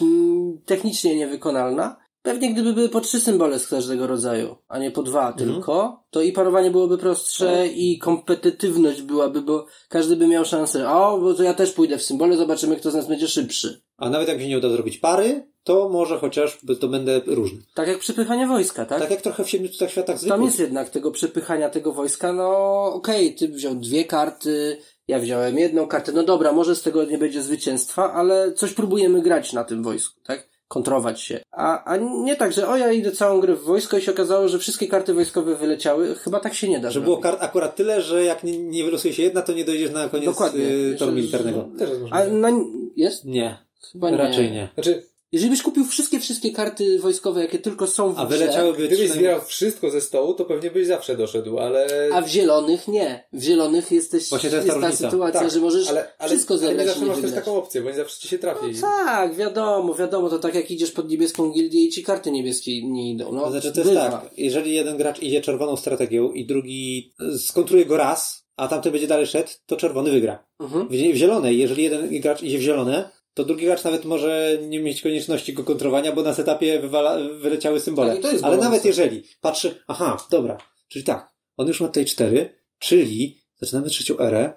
technicznie niewykonalna. Pewnie gdyby były po trzy symbole z każdego rodzaju, a nie po dwa Mhm. tylko, to i parowanie byłoby prostsze i kompetytywność byłaby, bo każdy by miał szansę. O, bo to ja też pójdę w symbole, zobaczymy, kto z nas będzie szybszy. A nawet jak się nie uda zrobić pary, to może chociaż to będę różny. Tak jak przypychanie wojska, tak? Tak jak trochę w siedmiu cudach światach Tam zwykłych. jest jednak tego przepychania tego wojska, no okej, ty wziął dwie karty, ja wziąłem jedną kartę, no dobra, może z tego nie będzie zwycięstwa, ale coś próbujemy grać na tym wojsku, tak? Kontrować się. A, a nie tak, że o ja idę całą grę w wojsko i się okazało, że wszystkie karty wojskowe wyleciały. Chyba tak się nie da. Że było zrobić. kart akurat tyle, że jak nie, nie wylosuje się jedna, to nie dojdziesz na koniec Dokładnie. y, toru militarnego. Też jest A na, jest? Nie, Chyba nie. raczej nie. Znaczy, Jeżeli byś kupił wszystkie, wszystkie karty wojskowe, jakie tylko są w A grze, wyleciałyby gdybyś trzy- zbierał wszystko ze stołu, to pewnie byś zawsze doszedł, ale... a w zielonych nie. W zielonych jesteś, Właśnie to jest ta sytuacja, Tak, że możesz ale, ale, wszystko ale zebrać i zawsze masz też taką opcję, bo nie zawsze ci się trafi. No tak, wiadomo, wiadomo, to tak jak idziesz pod niebieską gildię i ci karty niebieskie nie idą. No, To znaczy to jest bywa. tak, jeżeli jeden gracz idzie czerwoną strategią i drugi skontruje go raz, a tamten będzie dalej szedł, to czerwony wygra. Mhm. W, w zielonej, jeżeli jeden gracz idzie w zielone, to drugi gracz nawet może nie mieć konieczności go kontrowania, bo na setupie wywala, wyleciały symbole. Tak, Ale nawet jeżeli patrzy, aha, dobra, czyli tak, on już ma tutaj cztery, czyli zaczynamy trzecią erę,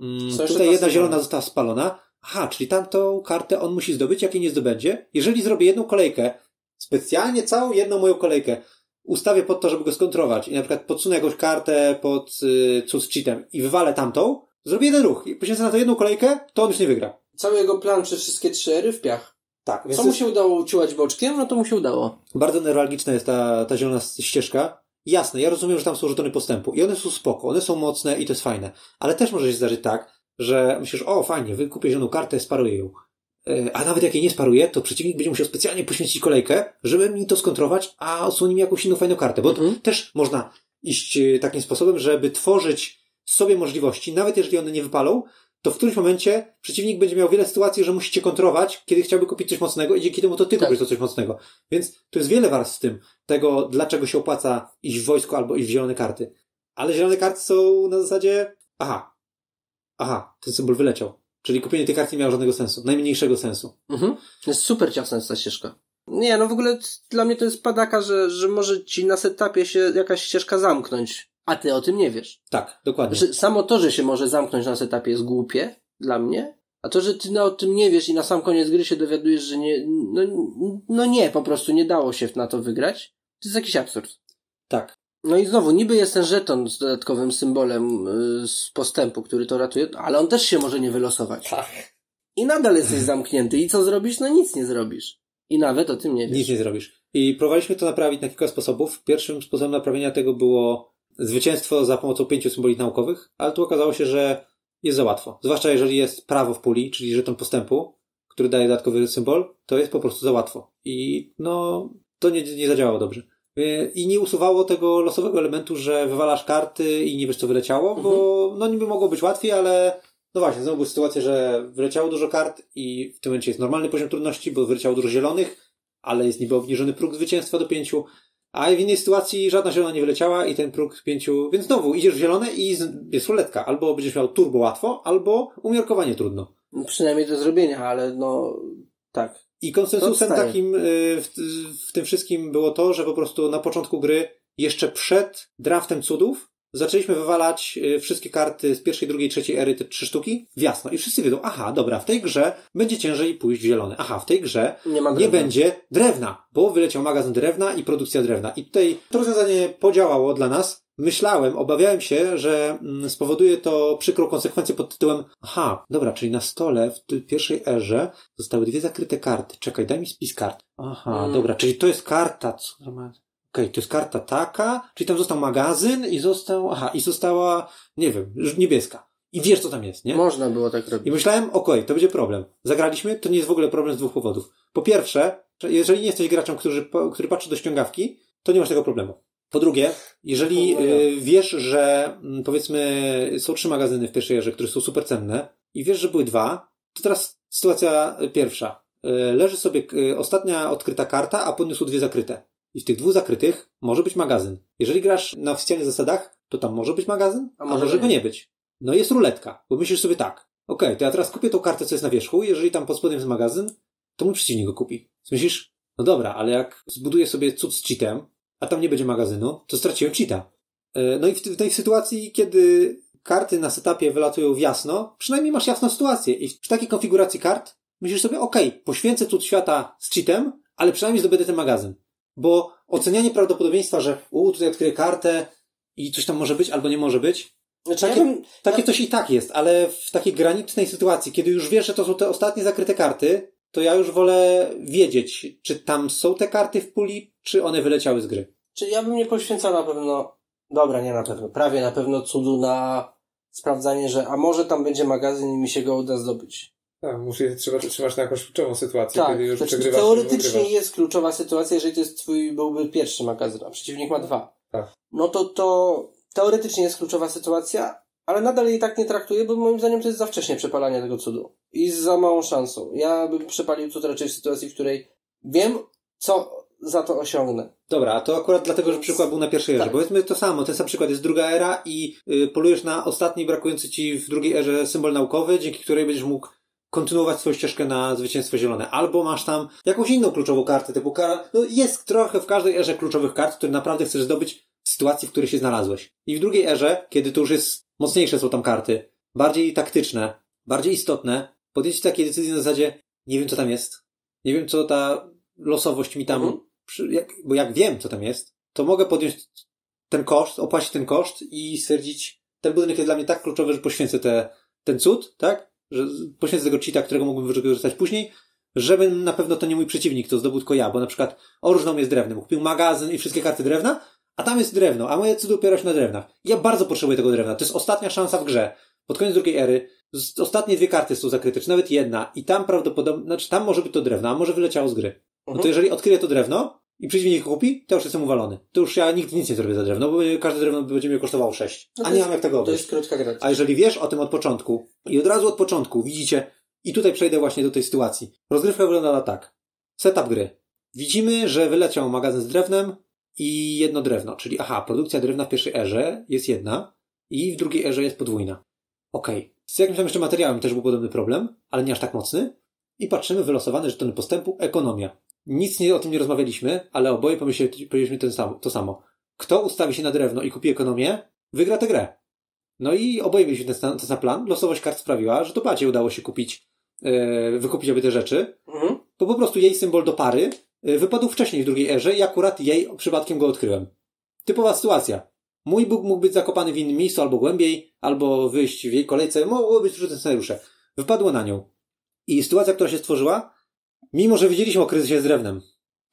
mm, tutaj jedna zielona została spalona, aha, czyli tamtą kartę on musi zdobyć, jak jej nie zdobędzie. Jeżeli zrobię jedną kolejkę, specjalnie całą jedną moją kolejkę, ustawię pod to, żeby go skontrować i na przykład podsunę jakąś kartę pod y, cud z cheatem i wywalę tamtą, zrobię jeden ruch i poświęcę na to jedną kolejkę, to on już nie wygra. Cały jego plan przez wszystkie trzy ery w piach. Tak, więc Co to mu jest się udało uciłać boczkiem? No to mu się udało. bardzo neuralgiczna jest ta, ta zielona ścieżka. Jasne, ja rozumiem, że tam są żetony postępu i one są spoko, one są mocne i to jest fajne, ale też może się zdarzyć tak, że myślisz, o fajnie, wykupię zieloną kartę, sparuję ją. E, A nawet jak jej nie sparuje, to przeciwnik będzie musiał specjalnie poświęcić kolejkę, żeby mi to skontrować, a odsłoni mi jakąś inną fajną kartę. Bo Mhm. też można iść e, takim sposobem, żeby tworzyć sobie możliwości, nawet jeżeli one nie wypalą, to w którymś momencie przeciwnik będzie miał wiele sytuacji, że musicie kontrować, kiedy chciałby kupić coś mocnego i dzięki temu to ty Tak. kupisz to coś mocnego. Więc tu jest wiele warstw w tym, tego, dlaczego się opłaca iść w wojsko albo iść w zielone karty. Ale zielone karty są na zasadzie, aha, aha, ten symbol wyleciał. Czyli kupienie tej karty nie miało żadnego sensu, najmniejszego sensu. Mhm. To jest super ciasna jest ta ścieżka. Nie, no w ogóle dla mnie to jest padaka, że, że może ci na setupie się jakaś ścieżka zamknąć, a ty o tym nie wiesz. Tak, dokładnie. Znaczy, samo to, że się może zamknąć na setupie jest głupie dla mnie, a to, że ty no, o tym nie wiesz i na sam koniec gry się dowiadujesz, że nie, no, no nie, po prostu nie dało się na to wygrać, to jest jakiś absurd. Tak. No i znowu, niby jest ten żeton z dodatkowym symbolem y, z postępu, który to ratuje, ale on też się może nie wylosować. Tak. I nadal jesteś zamknięty. I co zrobisz? No nic nie zrobisz. I nawet o tym nie wiesz. Nic nie zrobisz. I próbowaliśmy to naprawić na kilka sposobów. Pierwszym sposobem naprawienia tego było zwycięstwo za pomocą pięciu symboli naukowych, ale tu okazało się, że jest za łatwo. Zwłaszcza jeżeli jest prawo w puli, czyli żeton postępu, który daje dodatkowy symbol, to jest po prostu za łatwo. I no, to nie, nie zadziałało dobrze. Yy, I nie usuwało tego losowego elementu, że wywalasz karty i nie wiesz co wyleciało, bo no niby mogło być łatwiej, ale No właśnie, znowu była sytuacja, że wyleciało dużo kart i w tym momencie jest normalny poziom trudności, bo wyleciało dużo zielonych, ale jest niby obniżony próg zwycięstwa do pięciu, a w innej sytuacji żadna zielona nie wyleciała i ten próg pięciu, więc znowu idziesz w zielone i jest ruletka. Albo będziesz miał turbo łatwo, albo umiarkowanie trudno. Przynajmniej do zrobienia, ale no tak. I konsensusem takim y, w, w tym wszystkim było to, że po prostu na początku gry, jeszcze przed draftem cudów, zaczęliśmy wywalać y, wszystkie karty z pierwszej, drugiej, trzeciej ery, te trzy sztuki, w jasno. I wszyscy wiedzą, aha, dobra, w tej grze będzie ciężej pójść w zielony. Aha, w tej grze nie, nie będzie drewna, bo wyleciał magazyn drewna i produkcja drewna. I tutaj to rozwiązanie podziałało dla nas. Myślałem, obawiałem się, że mm, spowoduje to przykrą konsekwencję pod tytułem aha, dobra, czyli na stole w pierwszej erze zostały dwie zakryte karty. Czekaj, daj mi spis kart. Aha, hmm. dobra, czyli to jest karta, co ma... Okej, okay, to jest karta taka, czyli tam został magazyn i został, aha, i została, nie wiem, niebieska. I wiesz, co tam jest, nie? Można było tak robić. I myślałem, okej, okay, to będzie problem. Zagraliśmy, to nie jest w ogóle problem z dwóch powodów. Po pierwsze, jeżeli nie jesteś graczem, który, który patrzy do ściągawki, to nie masz tego problemu. Po drugie, jeżeli y, wiesz, że mm, powiedzmy są trzy magazyny w pierwszej erze, które są super cenne i wiesz, że były dwa, to teraz sytuacja pierwsza. Y, leży sobie y, ostatnia odkryta karta, a podniósł dwie zakryte. I w tych dwóch zakrytych może być magazyn. Jeżeli grasz na oficjalnych zasadach, to tam może być magazyn, a może, a może go nie być. No jest ruletka, bo myślisz sobie tak. Okej, okay, to ja teraz kupię tą kartę, co jest na wierzchu, jeżeli tam pod spodem jest magazyn, to mój przeciwnik go kupi. Myślisz, no dobra, ale jak zbuduję sobie cud z cheatem, a tam nie będzie magazynu, to straciłem cheata. E, no i w tej sytuacji, kiedy karty na setupie wylatują w jasno, przynajmniej masz jasną sytuację. I w takiej konfiguracji kart myślisz sobie, okej, okay, poświęcę cud świata z cheatem, ale przynajmniej zdobędę ten magazyn. Bo ocenianie prawdopodobieństwa, że u, tutaj odkryję kartę i coś tam może być albo nie może być, znaczy, takie, ja bym, takie ja... coś i tak jest, ale w takiej granicznej sytuacji, kiedy już wiesz, że to są te ostatnie zakryte karty, to ja już wolę wiedzieć, czy tam są te karty w puli, czy one wyleciały z gry. Czy ja bym nie poświęcał na pewno, dobra, nie na pewno, prawie na pewno cudu na sprawdzanie, że a może tam będzie magazyn i mi się go uda zdobyć. Tak, musi, trzeba trzymać na jakąś kluczową sytuację, tak, kiedy już znaczy, przegrywasz. Teoretycznie jest kluczowa sytuacja, jeżeli to jest twój, byłby pierwszy magazyn, a przeciwnik ma dwa. Tak. No to to teoretycznie jest kluczowa sytuacja, ale nadal jej tak nie traktuję, bo moim zdaniem to jest za wcześnie przepalanie tego cudu. I z za małą szansą. Ja bym przepalił cud raczej w sytuacji, w której wiem, co za to osiągnę. Dobra, to akurat dlatego, że przykład był na pierwszej erze. Tak. Powiedzmy to samo, ten sam przykład jest druga era i y, polujesz na ostatni brakujący ci w drugiej erze symbol naukowy, dzięki której będziesz mógł kontynuować swoją ścieżkę na zwycięstwo zielone. Albo masz tam jakąś inną kluczową kartę, typu kara, no jest trochę w każdej erze kluczowych kart, które naprawdę chcesz zdobyć w sytuacji, w której się znalazłeś. I w drugiej erze, kiedy to już jest mocniejsze są tam karty, bardziej taktyczne, bardziej istotne, podjęcie takiej decyzji na zasadzie, nie wiem co tam jest, nie wiem co ta losowość mi tam, mhm. jak, bo jak wiem co tam jest, to mogę podjąć ten koszt, opłacić ten koszt i stwierdzić, ten budynek jest dla mnie tak kluczowy, że poświęcę te, ten cud, tak? Że poświęcę tego cheata, którego mógłbym wykorzystać później, żeby na pewno to nie mój przeciwnik, to zdobył tylko ja, bo na przykład Oróżną jest drewnem, kupił magazyn i wszystkie karty drewna, a tam jest drewno, a moje cudy opiera się na drewnach. Ja bardzo potrzebuję tego drewna. To jest ostatnia szansa w grze. Pod koniec drugiej ery ostatnie dwie karty są zakryte, czy nawet jedna i tam prawdopodobnie, znaczy tam może być to drewno, a może wyleciało z gry. No to mhm. jeżeli odkryję to drewno i przeciwnik kupi, to już jestem uwalony. To już ja nigdy nic nie zrobię za drewno, bo każde drewno będzie mnie kosztowało 6. No a nie mam jak tego obejść. To jest krótka gra. A jeżeli wiesz o tym od początku i od razu od początku widzicie, i tutaj przejdę właśnie do tej sytuacji. Rozgrywka wyglądała tak. Setup gry. Widzimy, że wyleciał magazyn z drewnem, i jedno drewno, czyli aha, produkcja drewna w pierwszej erze jest jedna i w drugiej erze jest podwójna. Okej. Okay. Z jakimś tam jeszcze materiałem też był podobny problem, ale nie aż tak mocny. I patrzymy, wylosowane żetony postępu, ekonomia. Nic nie, o tym nie rozmawialiśmy, ale oboje pomyśleliśmy ten sam, to samo. Kto ustawi się na drewno i kupi ekonomię, wygra tę grę. No i oboje mieliśmy ten, ten sam plan. Losowość kart sprawiła, że to Bacie udało się kupić, yy, wykupić obie te rzeczy. Mhm. To po prostu jej symbol do pary Y, wypadł wcześniej w drugiej erze i akurat jej przypadkiem go odkryłem. Typowa sytuacja. Mój Bóg mógł być zakopany w innym miejscu albo głębiej, albo wyjść w jej kolejce. Mogło być różne scenariusze. Wypadło na nią. I sytuacja, która się stworzyła, mimo że wiedzieliśmy o kryzysie z drewnem,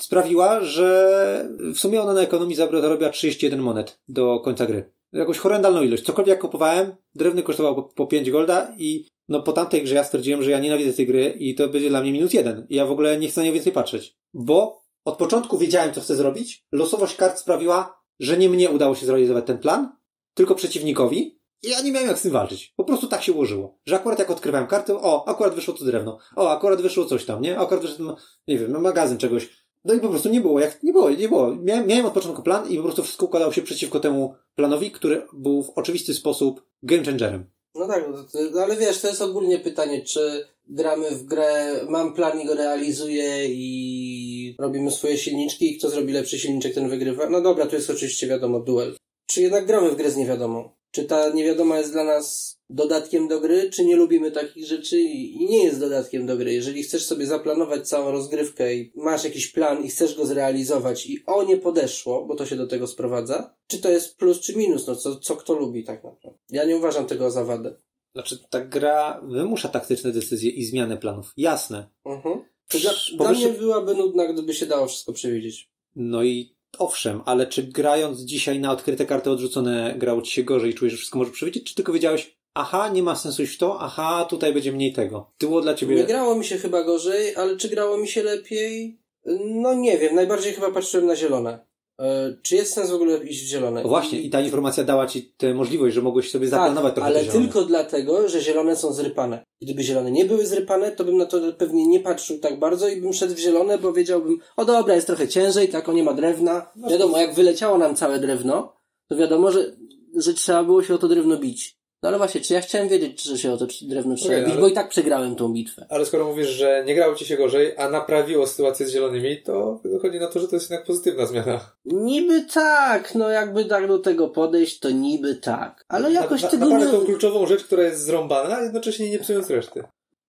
sprawiła, że w sumie ona na ekonomii zarobiła 31 monet do końca gry. Jakąś horrendalną ilość. Cokolwiek kupowałem, drewny kosztowało po, po 5 golda i no po tamtej grze ja stwierdziłem, że ja nienawidzę tej gry i to będzie dla mnie minus jeden. Ja w ogóle nie chcę na nią więcej patrzeć. Bo od początku wiedziałem, co chcę zrobić. Losowość kart sprawiła, że nie mnie udało się zrealizować ten plan, tylko przeciwnikowi. I ja nie miałem jak z tym walczyć. Po prostu tak się ułożyło. Że akurat jak odkrywałem kartę, o, akurat wyszło to drewno. O, akurat wyszło coś tam, nie? Akurat wyszło, nie wiem, magazyn czegoś. No i po prostu nie było, jak, nie było, nie było. Miałem, miałem od początku plan i po prostu wszystko układało się przeciwko temu planowi, który był w oczywisty sposób game changerem. No tak, no to- no ale wiesz, to jest ogólnie pytanie, czy gramy w grę, mam plan i go realizuję i robimy swoje silniczki i kto zrobi lepszy silniczek, ten wygrywa. No dobra, tu jest oczywiście wiadomo, duel. Czy jednak gramy w grę z niewiadomą? Czy ta niewiadoma jest dla nas dodatkiem do gry, czy nie lubimy takich rzeczy i nie jest dodatkiem do gry? Jeżeli chcesz sobie zaplanować całą rozgrywkę i masz jakiś plan i chcesz go zrealizować i o nie podeszło, bo to się do tego sprowadza, czy to jest plus czy minus? No co, co kto lubi tak naprawdę? Ja nie uważam tego za wadę. Znaczy, ta gra wymusza taktyczne decyzje i zmianę planów. Jasne. Mhm. Dla, dla mnie byłaby nudna, gdyby się dało wszystko przewidzieć. No i owszem, ale czy grając dzisiaj na odkryte karty odrzucone grało ci się gorzej i czujesz, że wszystko może przewidzieć, czy tylko wiedziałeś, aha, nie ma sensu iść w to, aha, tutaj będzie mniej tego. Było dla ciebie... Nie grało mi się chyba gorzej, ale czy grało mi się lepiej? No nie wiem, najbardziej chyba patrzyłem na zielone. E, czy jest sens w ogóle iść w zielone? No właśnie, i ta informacja dała ci tę możliwość, że mogłeś sobie zaplanować tak, trochę ale tylko dlatego, że zielone są zrypane. Gdyby zielone nie były zrypane, to bym na to pewnie nie patrzył tak bardzo i bym szedł w zielone, bo wiedziałbym, o dobra, jest trochę ciężej, tak, o nie ma drewna. No Wiadomo, jak wyleciało nam całe drewno, to wiadomo, że, że trzeba było się o to drewno bić. No ale właśnie, czy ja chciałem wiedzieć, że się o to drewno trzeba bić, ale- bo i tak przegrałem tą bitwę. Ale skoro mówisz, że nie grało ci się gorzej, a naprawiło sytuację z zielonymi, to wychodzi na to, że to jest jednak pozytywna zmiana. Niby tak, no jakby tak do tego podejść, to niby tak. Ale jakoś na, tego naprawdę nie... tą kluczową rzecz, która jest zrąbana, a jednocześnie nie psując reszty.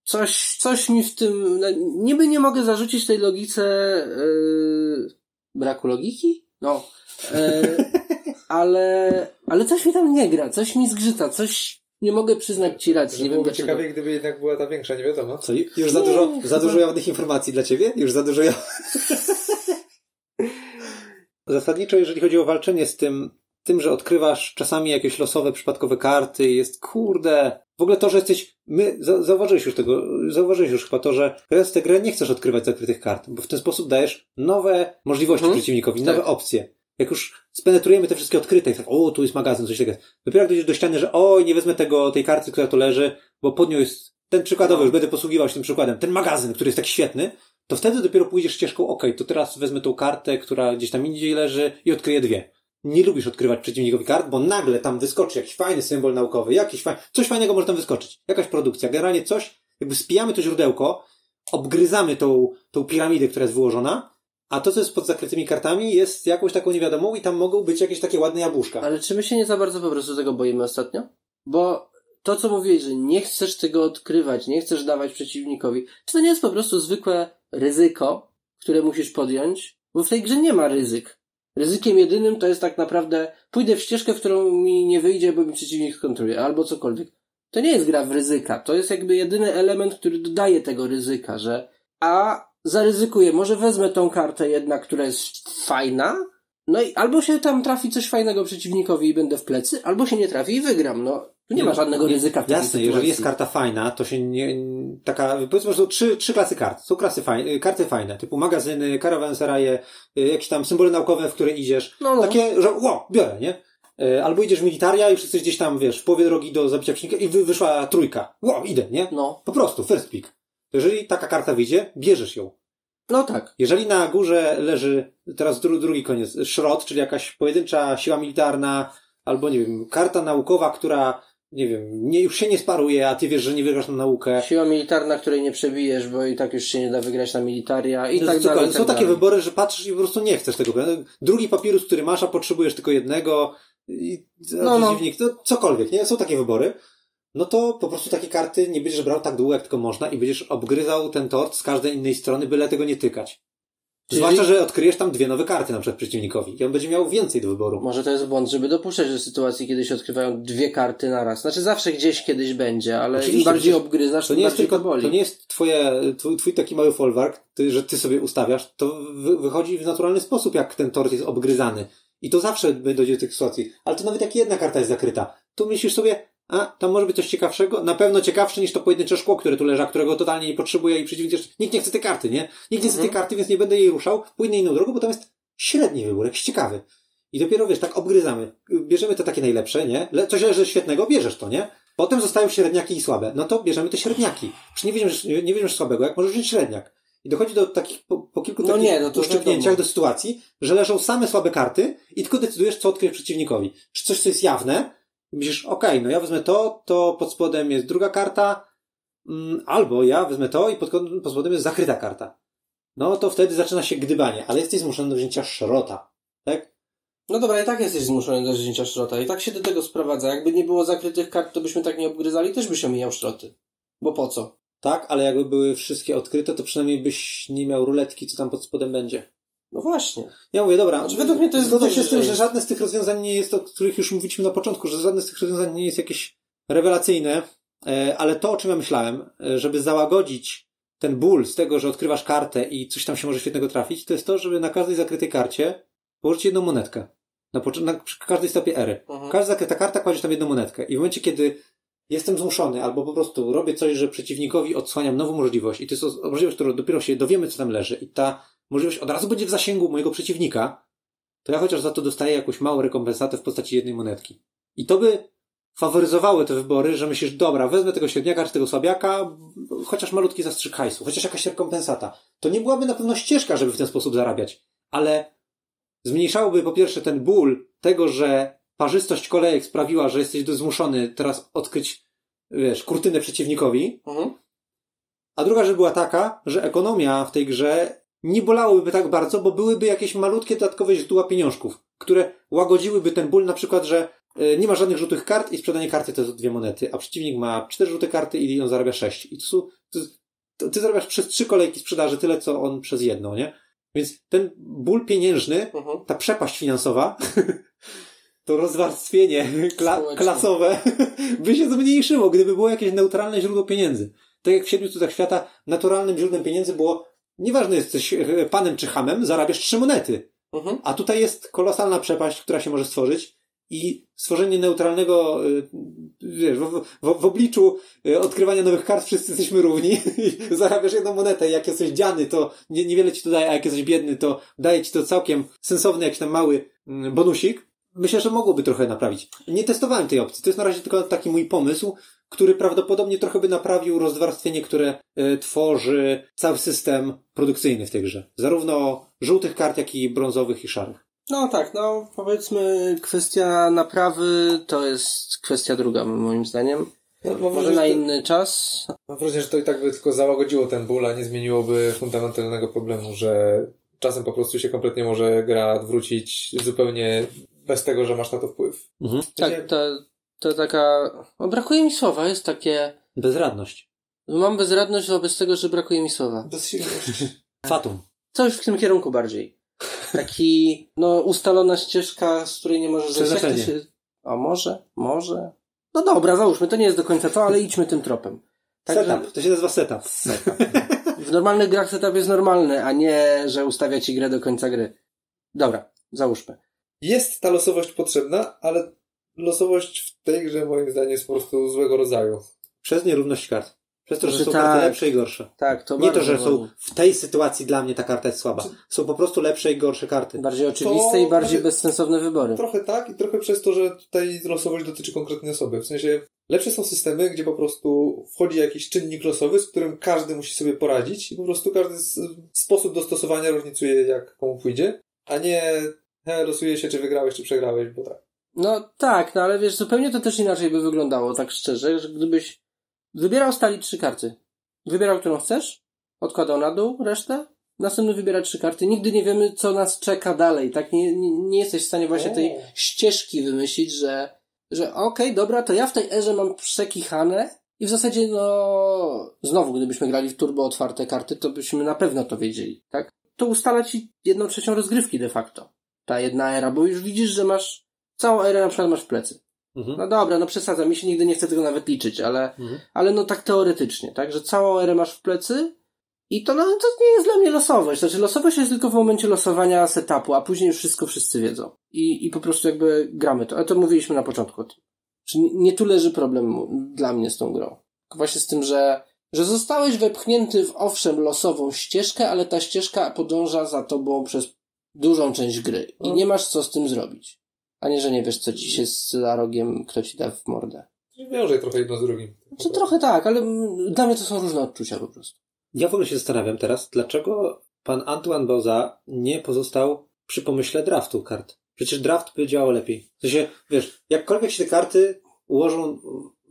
Coś, coś mi w tym... no, Niby nie mogę zarzucić tej logice... Yy, braku logiki? No. Yy, ale, ale coś mi tam nie gra, coś mi zgrzyta, coś... Nie mogę przyznać ci racji, nie wiem byłoby dlaczego. ciekawiej, gdyby jednak była ta większa, nie wiadomo. Co, już za dużo, za dużo jawnych informacji dla ciebie? Już za dużo jaw... Zasadniczo, jeżeli chodzi o walczenie z tym, tym, że odkrywasz czasami jakieś losowe, przypadkowe karty, jest kurde. W ogóle to, że jesteś. My, za, zauważyłeś już tego, zauważyłeś już chyba to, że grając w tę grę nie chcesz odkrywać zakrytych kart, bo w ten sposób dajesz nowe możliwości Mhm. przeciwnikowi, Tak. nowe opcje. Jak już spenetrujemy te wszystkie odkryte, tak, o, tu jest magazyn, coś takiego. Dopiero jak dojdziesz do ściany, że oj, nie wezmę tego, tej karty, która tu leży, bo pod nią jest ten przykładowy, już będę posługiwał się tym przykładem, ten magazyn, który jest tak świetny, to wtedy dopiero pójdziesz ścieżką, okej, to teraz wezmę tą kartę, która gdzieś tam indziej leży i odkryję dwie. Nie lubisz odkrywać przeciwnikowi kart, bo nagle tam wyskoczy jakiś fajny symbol naukowy, jakiś fajny, coś fajnego może tam wyskoczyć. Jakaś produkcja, generalnie coś, jakby spijamy to źródełko, obgryzamy tą, tą piramidę, która jest wyłożona, a to, co jest pod zakrytymi kartami, jest jakąś taką niewiadomą i tam mogą być jakieś takie ładne jabłuszka. Ale czy my się nie za bardzo po prostu tego boimy ostatnio? Bo to, co mówiłeś, że nie chcesz tego odkrywać, nie chcesz dawać przeciwnikowi, czy to nie jest po prostu zwykłe ryzyko, które musisz podjąć? Bo w tej grze nie ma ryzyk. Ryzykiem jedynym to jest tak naprawdę pójdę w ścieżkę, w którą mi nie wyjdzie, bo mi przeciwnik skontruje, albo cokolwiek. To nie jest gra w ryzyka. To jest jakby jedyny element, który dodaje tego ryzyka, że a zaryzykuję, może wezmę tą kartę jednak, która jest fajna, no i albo się tam trafi coś fajnego przeciwnikowi i będę w plecy, albo się nie trafi i wygram. No, tu nie, ma żadnego nie- ryzyka w takiej Jasne, sytuacji. jeżeli jest karta fajna, to się nie, taka, powiedzmy, że są trzy, trzy klasy kart. Są klasy fajne, karty fajne, typu magazyny, karawanseraje, y, jakieś tam symbole naukowe, w które idziesz. No, no. Takie, że wow, biorę, nie? Y, Albo idziesz w militaria, już jesteś gdzieś tam, wiesz, w połowie drogi do zabicia przeciwnika i wy, wyszła trójka. Wow, idę, nie? No, Po prostu, first pick. To jeżeli taka karta wyjdzie, bierzesz ją. no tak. Jeżeli na górze leży teraz dru, drugi koniec, szrot, czyli jakaś pojedyncza siła militarna, albo nie wiem, karta naukowa, która, nie wiem, nie, już się nie sparuje, a ty wiesz, że nie wygrasz na naukę. Siła militarna, której nie przebijesz, bo i tak już się nie da wygrać na militaria i To tak dalej. i Są tak takie dalej. wybory, że patrzysz i po prostu nie chcesz tego. Drugi papirus, który masz, a potrzebujesz tylko jednego i No, no, no. to cokolwiek, nie? Są takie wybory. No to po prostu takie karty nie będziesz brał tak długo, jak tylko można i będziesz obgryzał ten tort z każdej innej strony, byle tego nie tykać. Czyli- Zwłaszcza, że odkryjesz tam dwie nowe karty na przykład przeciwnikowi i on będzie miał więcej do wyboru. Może to jest błąd, żeby dopuszczać do sytuacji, kiedy się odkrywają dwie karty na raz. Znaczy zawsze gdzieś kiedyś będzie, ale im Oczywiście, bardziej przecież obgryzasz, To nie jest bardziej tylko, to boli. to nie jest twoje, twój, twój taki mały folwark, ty, że ty sobie ustawiasz, to wy, wychodzi w naturalny sposób, jak ten tort jest obgryzany. I to zawsze dojdzie do tych sytuacji. Ale to nawet jak jedna karta jest zakryta. Tu myślisz sobie, a, tam może być coś ciekawszego? Na pewno ciekawsze niż to pojedyncze szkło, które tu leży, a którego totalnie nie potrzebuje i przeciwnik też, nikt nie chce tej karty, nie? Nikt nie chce tej Mhm. karty, więc nie będę jej ruszał, pójdę inną drogą, bo tam jest średni wybór, jakiś ciekawy. I dopiero, wiesz, tak obgryzamy. Bierzemy te takie najlepsze, nie? Le- Coś leży świetnego, bierzesz to, nie? Potem zostają średniaki i słabe. No to bierzemy te średniaki. Przecież nie weźmiesz, nie weźmiesz słabego, jak możesz wziąć średniak. I dochodzi do takich, po, po kilku No takich nie, no uszczypnięciach wiadomo. do sytuacji, że leżą same słabe karty i tylko decydujesz, co odkryć przeciwnikowi. Czy coś, co jest jawne, i myślisz, okej, no ja wezmę to, to pod spodem jest druga karta, mm, albo ja wezmę to i pod, pod spodem jest zakryta karta. No to wtedy zaczyna się gdybanie, ale jesteś zmuszony do wzięcia szrota, tak? No dobra, i tak jesteś zmuszony do wzięcia szrota. I tak się do tego sprowadza. Jakby nie było zakrytych kart, to byśmy tak nie obgryzali, też byś omijał szroty. Bo po co? Tak, ale jakby były wszystkie odkryte, to przynajmniej byś nie miał ruletki, co tam pod spodem będzie. No właśnie. Ja mówię, dobra, Znaczy, według mnie to jest zgodzę się z tym, że żadne z tych rozwiązań nie jest, o których już mówiliśmy na początku, że żadne z tych rozwiązań nie jest jakieś rewelacyjne, e, ale to, o czym ja myślałem, e, żeby załagodzić ten ból z tego, że odkrywasz kartę i coś tam się może świetnego trafić, to jest to, żeby na każdej zakrytej karcie położyć jedną monetkę. Na, na każdej stopie ery. Mhm. Każda zakryta karta kładziesz tam jedną monetkę. I w momencie, kiedy jestem zmuszony, albo po prostu robię coś, że przeciwnikowi odsłaniam nową możliwość, i to jest możliwość, którą dopiero się dowiemy, co tam leży, i ta możliwość od razu będzie w zasięgu mojego przeciwnika, to ja chociaż za to dostaję jakąś małą rekompensatę w postaci jednej monetki. I to by faworyzowały te wybory, że myślisz, dobra, wezmę tego średniaka czy tego słabiaka, chociaż malutki zastrzyk hajsu, chociaż jakaś rekompensata. To nie byłaby na pewno ścieżka, żeby w ten sposób zarabiać, ale zmniejszałoby po pierwsze ten ból tego, że parzystość kolejek sprawiła, że jesteś zmuszony teraz odkryć, wiesz, kurtynę przeciwnikowi, Mhm. a druga rzecz była taka, że ekonomia w tej grze nie bolałyby tak bardzo, bo byłyby jakieś malutkie dodatkowe źródła pieniążków, które łagodziłyby ten ból, na przykład, że e, nie ma żadnych żółtych kart i sprzedanie karty to jest dwie monety, a przeciwnik ma cztery żółte karty i on zarabia sześć. I to są, to, to ty zarabiasz przez trzy kolejki sprzedaży tyle, co on przez jedną, nie? Więc ten ból pieniężny, Mhm. ta przepaść finansowa, to rozwarstwienie kla klasowe by się zmniejszyło, gdyby było jakieś neutralne źródło pieniędzy. Tak jak w siedmiu cudach świata, naturalnym źródłem pieniędzy było, nieważne jesteś e, panem czy hamem, zarabiasz trzy monety. Mhm. A tutaj jest kolosalna przepaść, która się może stworzyć i stworzenie neutralnego, y, wiesz, w, w, w obliczu y, odkrywania nowych kart wszyscy jesteśmy równi i zarabiasz jedną monetę jak jesteś dziany, to nie, niewiele ci to daje, a jak jesteś biedny, to daje ci to całkiem sensowny jakiś tam mały mm, bonusik. Myślę, że mogłoby trochę naprawić. Nie testowałem tej opcji. To jest na razie tylko taki mój pomysł, który prawdopodobnie trochę by naprawił rozwarstwienie, które y, tworzy cały system produkcyjny w tej grze. Zarówno żółtych kart, jak i brązowych i szarych. No tak, no powiedzmy kwestia naprawy to jest kwestia druga moim zdaniem. No, Może wrażenie, na inny czas. mam wrażenie, że to i tak by tylko załagodziło ten ból, a nie zmieniłoby fundamentalnego problemu, że czasem po prostu się kompletnie może gra odwrócić zupełnie bez tego, że masz na to wpływ. Mhm. Tak, to, to taka... O, brakuje mi słowa, jest takie... Bezradność. Mam bezradność wobec tego, że brakuje mi słowa. Bezsilność. Fatum. Coś w tym kierunku bardziej. Taki, no, ustalona ścieżka, z której nie możesz zejść. Jak się... A może? Może? No dobra, załóżmy, to nie jest do końca to, ale idźmy tym tropem. Także Setup. To się nazywa setup. w normalnych grach setup jest normalny, a nie, że ustawia ci grę do końca gry. Dobra, załóżmy. Jest ta losowość potrzebna, ale losowość w tej grze moim zdaniem jest po prostu złego rodzaju. Przez nierówność kart. Przez to, że Znaczy są tak. karty lepsze i gorsze. Tak, to Nie to, że są w tej sytuacji dla mnie ta karta jest słaba. Są po prostu lepsze i gorsze karty. Bardziej oczywiste To- i bardziej znaczy- bezsensowne wybory. Trochę tak i trochę przez to, że tutaj losowość dotyczy konkretnej osoby. W sensie lepsze są systemy, gdzie po prostu wchodzi jakiś czynnik losowy, z którym każdy musi sobie poradzić i po prostu każdy sposób dostosowania różnicuje jak komu pójdzie, a nie he, losuje się czy wygrałeś czy przegrałeś, bo tak. No tak, no ale wiesz, zupełnie to też inaczej by wyglądało, tak szczerze, że gdybyś wybierał stali trzy karty. Wybierał, którą chcesz, odkładał na dół resztę, następny wybiera trzy karty. Nigdy nie wiemy, co nas czeka dalej, tak? Nie, nie, nie jesteś w stanie właśnie tej ścieżki wymyślić, że, że okej, dobra, to ja w tej erze mam przekichane i w zasadzie, no, znowu, gdybyśmy grali w turbo otwarte karty, to byśmy na pewno to wiedzieli, tak? To ustala ci jedną trzecią rozgrywki de facto. Ta jedna era, bo już widzisz, że masz całą erę na przykład masz w plecy. Mhm. No dobra, no przesadzam, mi się nigdy nie chce tego nawet liczyć, ale, Mhm. ale no tak teoretycznie, tak, że całą erę masz w plecy i to, no, to nie jest dla mnie losowość. Znaczy losowość jest tylko w momencie losowania setupu, a później już wszystko wszyscy wiedzą. I, i po prostu jakby gramy to. Ale to mówiliśmy na początku o tym. Czy nie, nie tu leży problem dla mnie z tą grą. Właśnie z tym, że, że zostałeś wepchnięty w owszem losową ścieżkę, ale ta ścieżka podąża za tobą przez dużą część gry i No. nie masz co z tym zrobić. A nie, że nie wiesz, co ci się z za rogiem, kto ci da w mordę. Wiąże trochę jedno z drugim. Czy trochę tak, ale dla mnie to są różne odczucia po prostu. Ja w ogóle się zastanawiam teraz, dlaczego pan Antoine Boza nie pozostał przy pomyśle draftu kart. Przecież draft by działał lepiej. W sensie, wiesz, jakkolwiek się te karty ułożą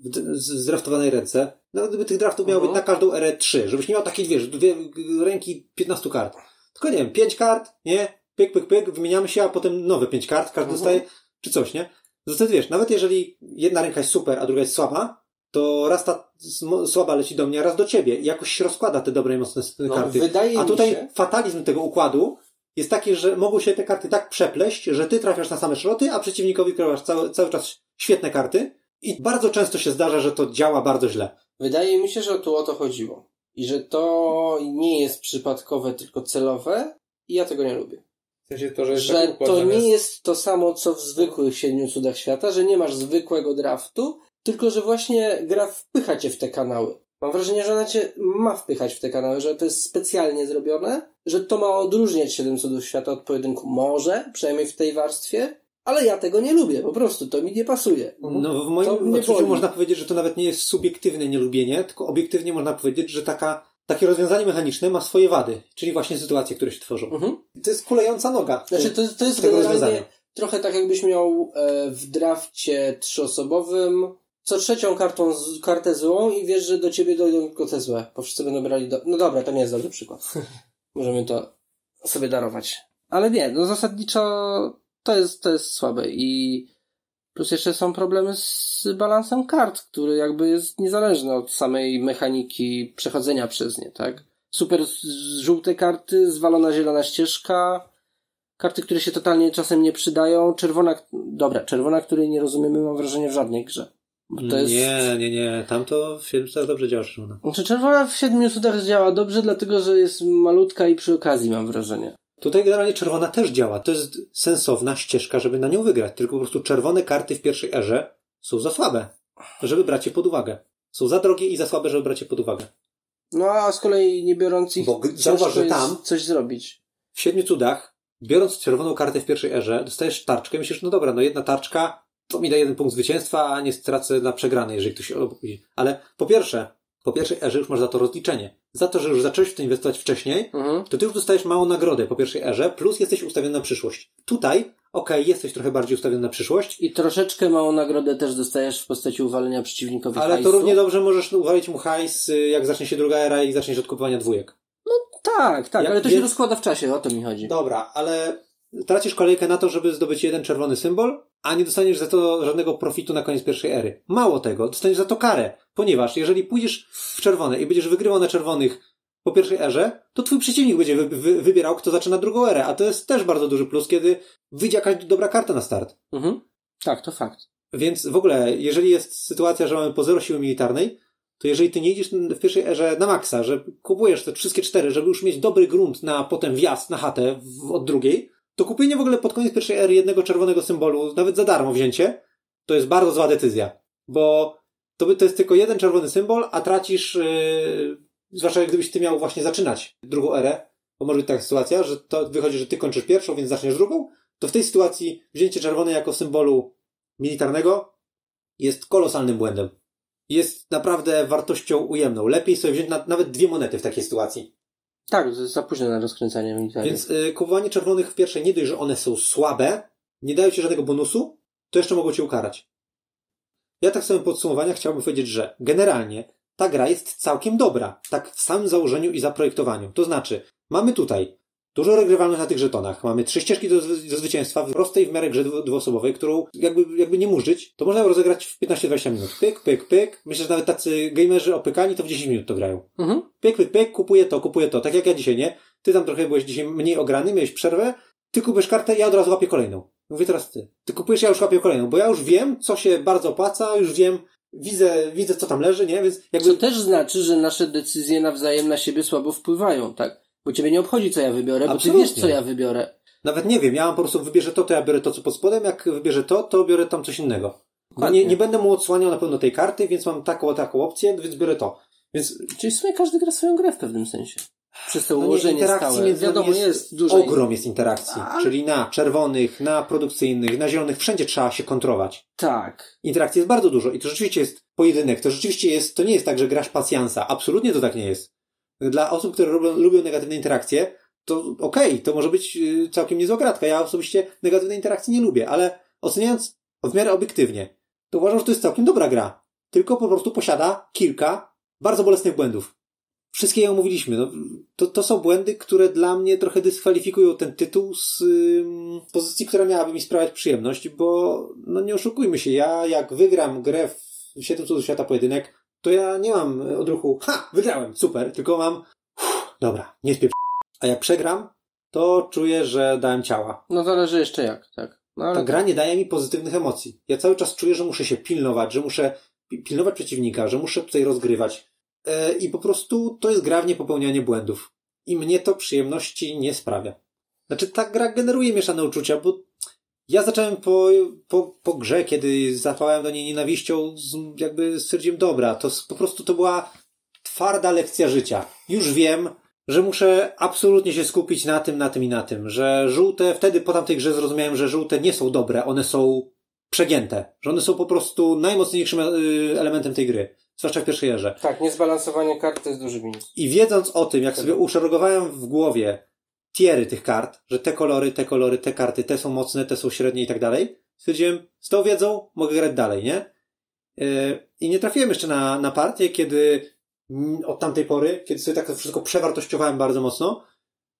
w zdraftowanej ręce, nawet gdyby tych draftów miało Mhm. być na każdą erę trzy, żebyś nie miał takich, wiesz, dwie ręki 15 kart. Tylko nie wiem, pięć kart, nie? Pyk, pyk, pyk, wymieniamy się, a potem nowe pięć kart, każdy Mhm. dostaje, czy coś, nie? To wtedy wiesz, nawet jeżeli jedna ręka jest super, a druga jest słaba, to raz ta słaba leci do mnie, a raz do ciebie. I jakoś się rozkłada te dobre i mocne No, karty. wydaje A tutaj się... fatalizm tego układu jest taki, że mogą się te karty tak przepleść, że ty trafiasz na same szroty, a przeciwnikowi krywasz cały, cały czas świetne karty. I bardzo często się zdarza, że to działa bardzo źle. Wydaje mi się, że tu o to chodziło. I że to nie jest przypadkowe, tylko celowe. I ja tego nie lubię. W sensie to, że Że układ to zamiast... nie jest to samo, co w zwykłych siedmiu cudach świata, że nie masz zwykłego draftu, tylko że właśnie gra wpycha cię w te kanały. Mam wrażenie, że ona cię ma wpychać w te kanały, że to jest specjalnie zrobione, że to ma odróżniać siedem cudów świata od pojedynku. Może, przynajmniej w tej warstwie, ale ja tego nie lubię, po prostu, to mi nie pasuje. No, w moim odczuciu można powiedzieć, że to nawet nie jest subiektywne nielubienie, tylko obiektywnie można powiedzieć, że taka, takie rozwiązanie mechaniczne ma swoje wady, czyli właśnie sytuacje, które się tworzą. Mhm. To jest kulejąca noga. Znaczy, to, to jest tego rozwiązania. trochę tak, jakbyś miał e, w drafcie trzyosobowym co trzecią kartą, z, kartę złą i wiesz, że do ciebie dojdą tylko te złe, bo wszyscy będą brali do... No dobra, to nie jest dobry przykład. Możemy to sobie darować. Ale nie, no zasadniczo to jest, to jest słabe i plus jeszcze są problemy z balansem kart, który jakby jest niezależny od samej mechaniki przechodzenia przez nie, tak? Super żółte karty, zwalona zielona ścieżka, karty, które się totalnie czasem nie przydają, czerwona, dobra, czerwona, której nie rozumiemy mam wrażenie w żadnej grze. Jest... Nie, nie, nie. Tam to w filmie tak dobrze działa czerwona. Znaczy czerwona w siedmiu cudach działa dobrze, dlatego że jest malutka i przy okazji mam wrażenie. Tutaj generalnie czerwona też działa. To jest sensowna ścieżka, żeby na nią wygrać. Tylko po prostu czerwone karty w pierwszej erze są za słabe, żeby brać je pod uwagę. Są za drogie i za słabe, żeby brać je pod uwagę. No a z kolei nie biorąc ich, Bo zauważ, że tam- coś zrobić. W siedmiu cudach, biorąc czerwoną kartę w pierwszej erze, dostajesz tarczkę i myślisz, no dobra, no jedna tarczka to mi da jeden punkt zwycięstwa, a nie stracę na przegranej, jeżeli ktoś obudzi. Ale po pierwsze, po pierwszej erze już masz za to rozliczenie. Za to, że już zacząłeś w to inwestować wcześniej, Mhm. to ty już dostajesz małą nagrodę po pierwszej erze, plus jesteś ustawiony na przyszłość. Tutaj, okej, jesteś trochę bardziej ustawiony na przyszłość, I troszeczkę małą nagrodę też dostajesz w postaci uwalenia przeciwnikowi ale hajsu. to równie dobrze możesz uwalić mu hajs, y, jak zacznie się druga era i zaczniesz od kupowania dwójek. Tak, tak, Ja- ale to się więc- rozkłada w czasie, o to mi chodzi. Dobra, ale tracisz kolejkę na to, żeby zdobyć jeden czerwony symbol, a nie dostaniesz za to żadnego profitu na koniec pierwszej ery. Mało tego, dostaniesz za to karę, ponieważ jeżeli pójdziesz w czerwone i będziesz wygrywał na czerwonych po pierwszej erze, to twój przeciwnik będzie wy, wy, wybierał, kto zaczyna drugą erę, a to jest też bardzo duży plus, kiedy wyjdzie jakaś dobra karta na start. Mhm. Tak, to fakt. Więc w ogóle, jeżeli jest sytuacja, że mamy po zero siły militarnej, to jeżeli ty nie idziesz w pierwszej erze na maksa, że kupujesz te wszystkie cztery, żeby już mieć dobry grunt na potem wjazd na chatę w, od drugiej, to kupienie w ogóle pod koniec pierwszej ery jednego czerwonego symbolu, nawet za darmo wzięcie, to jest bardzo zła decyzja. Bo to, by, to jest tylko jeden czerwony symbol, a tracisz, yy, zwłaszcza gdybyś ty miał właśnie zaczynać drugą erę, bo może być taka sytuacja, że to wychodzi, że ty kończysz pierwszą, więc zaczniesz drugą, to w tej sytuacji wzięcie czerwone jako symbolu militarnego jest kolosalnym błędem. Jest naprawdę wartością ujemną. Lepiej sobie wziąć na, nawet dwie monety w takiej sytuacji. Tak, za późno na rozkręcanie militarnych. Więc y, kupowanie czerwonych w pierwszej nie dość, że one są słabe, nie dają ci żadnego bonusu, to jeszcze mogą cię ukarać. Ja tak w samym podsumowaniu chciałbym powiedzieć, że generalnie ta gra jest całkiem dobra. Tak w samym założeniu i zaprojektowaniu. To znaczy, mamy tutaj dużo regrywalnych na tych żetonach. Mamy trzy ścieżki do, do zwycięstwa w prostej w miarę grze dwu- dwuosobowej, którą jakby, jakby nie murzyć, to można ją rozegrać w 15-20 minut. Pyk, pyk, pyk. Myślę, że nawet tacy gamerzy opykani to w 10 minut to grają. Mhm. Pyk, pyk, pyk, kupuję to, kupuję to. Tak jak ja dzisiaj, nie? Ty tam trochę byłeś dzisiaj mniej ograny, miałeś przerwę, ty kupujesz kartę, ja od razu łapię kolejną. Mówię teraz ty. Ty kupujesz, ja już łapię kolejną, bo ja już wiem, co się bardzo opłaca, już wiem, widzę, widzę, co tam leży, nie? Więc jakby... Co też znaczy, że nasze decyzje nawzajem na siebie słabo wpływają, tak? Bo ciebie nie obchodzi, co ja wybiorę, bo ty Absolutnie. wiesz, co ja wybiorę. Nawet nie wiem, ja mam po prostu wybierze to, to ja biorę to, co pod spodem, jak wybierze to, to biorę tam coś innego. Nie, nie będę mu odsłaniał na pewno tej karty, więc mam taką, taką opcję, więc biorę to. Więc Czyli w sumie każdy gra swoją grę w pewnym sensie. Przez to No nie, ułożenie interakcji stałe. między Wiadomo, jest jest dużo. Ogrom jest interakcji. Ale- Czyli na czerwonych, na produkcyjnych, na zielonych, wszędzie trzeba się kontrować. Tak. Interakcji jest bardzo dużo i to rzeczywiście jest pojedynek. To rzeczywiście jest, to nie jest tak, że grasz pacjansa. Absolutnie to tak nie jest. Dla osób, które lubią, lubią negatywne interakcje, to okej, to może być y, całkiem niezła gratka. Ja osobiście negatywnej interakcji nie lubię, ale oceniając w miarę obiektywnie, to uważam, że to jest całkiem dobra gra. Tylko po prostu posiada kilka bardzo bolesnych błędów. Wszystkie je omówiliśmy. No, to, to są błędy, które dla mnie trochę dyskwalifikują ten tytuł z ym, pozycji, która miałaby mi sprawiać przyjemność, bo no nie oszukujmy się, ja jak wygram grę w 7 cudów świata pojedynek, to ja nie mam odruchu, ha, wygrałem, super, tylko mam, dobra, nie spieprz. A jak przegram, to czuję, że dałem ciała. No zależy jeszcze jak, tak. No, ale Ta gra nie daje mi pozytywnych emocji. Ja cały czas czuję, że muszę się pilnować, że muszę pi- pilnować przeciwnika, że muszę tutaj rozgrywać. E, I po prostu to jest gra w niepopełnianie błędów. I mnie to przyjemności nie sprawia. Znaczy, ta gra generuje mieszane uczucia, bo ja zacząłem po, po, po grze, kiedy zapałem do niej nienawiścią, z, jakby stwierdziłem, dobra, to po prostu to była twarda lekcja życia. Już wiem, że muszę absolutnie się skupić na tym, na tym i na tym, że żółte, wtedy po tamtej grze zrozumiałem, że żółte nie są dobre, one są przegięte, że one są po prostu najmocniejszym y, elementem tej gry, zwłaszcza w pierwszej erze. Tak, niezbalansowanie kart to jest duży minus. I wiedząc o tym, jak sobie uszeregowałem w głowie tiery tych kart, że te kolory, te kolory, te karty, te są mocne, te są średnie i tak dalej, stwierdziłem, z tą wiedzą mogę grać dalej, nie? Yy, I nie trafiłem jeszcze na, na partię, kiedy mm, od tamtej pory, kiedy sobie tak to wszystko przewartościowałem bardzo mocno,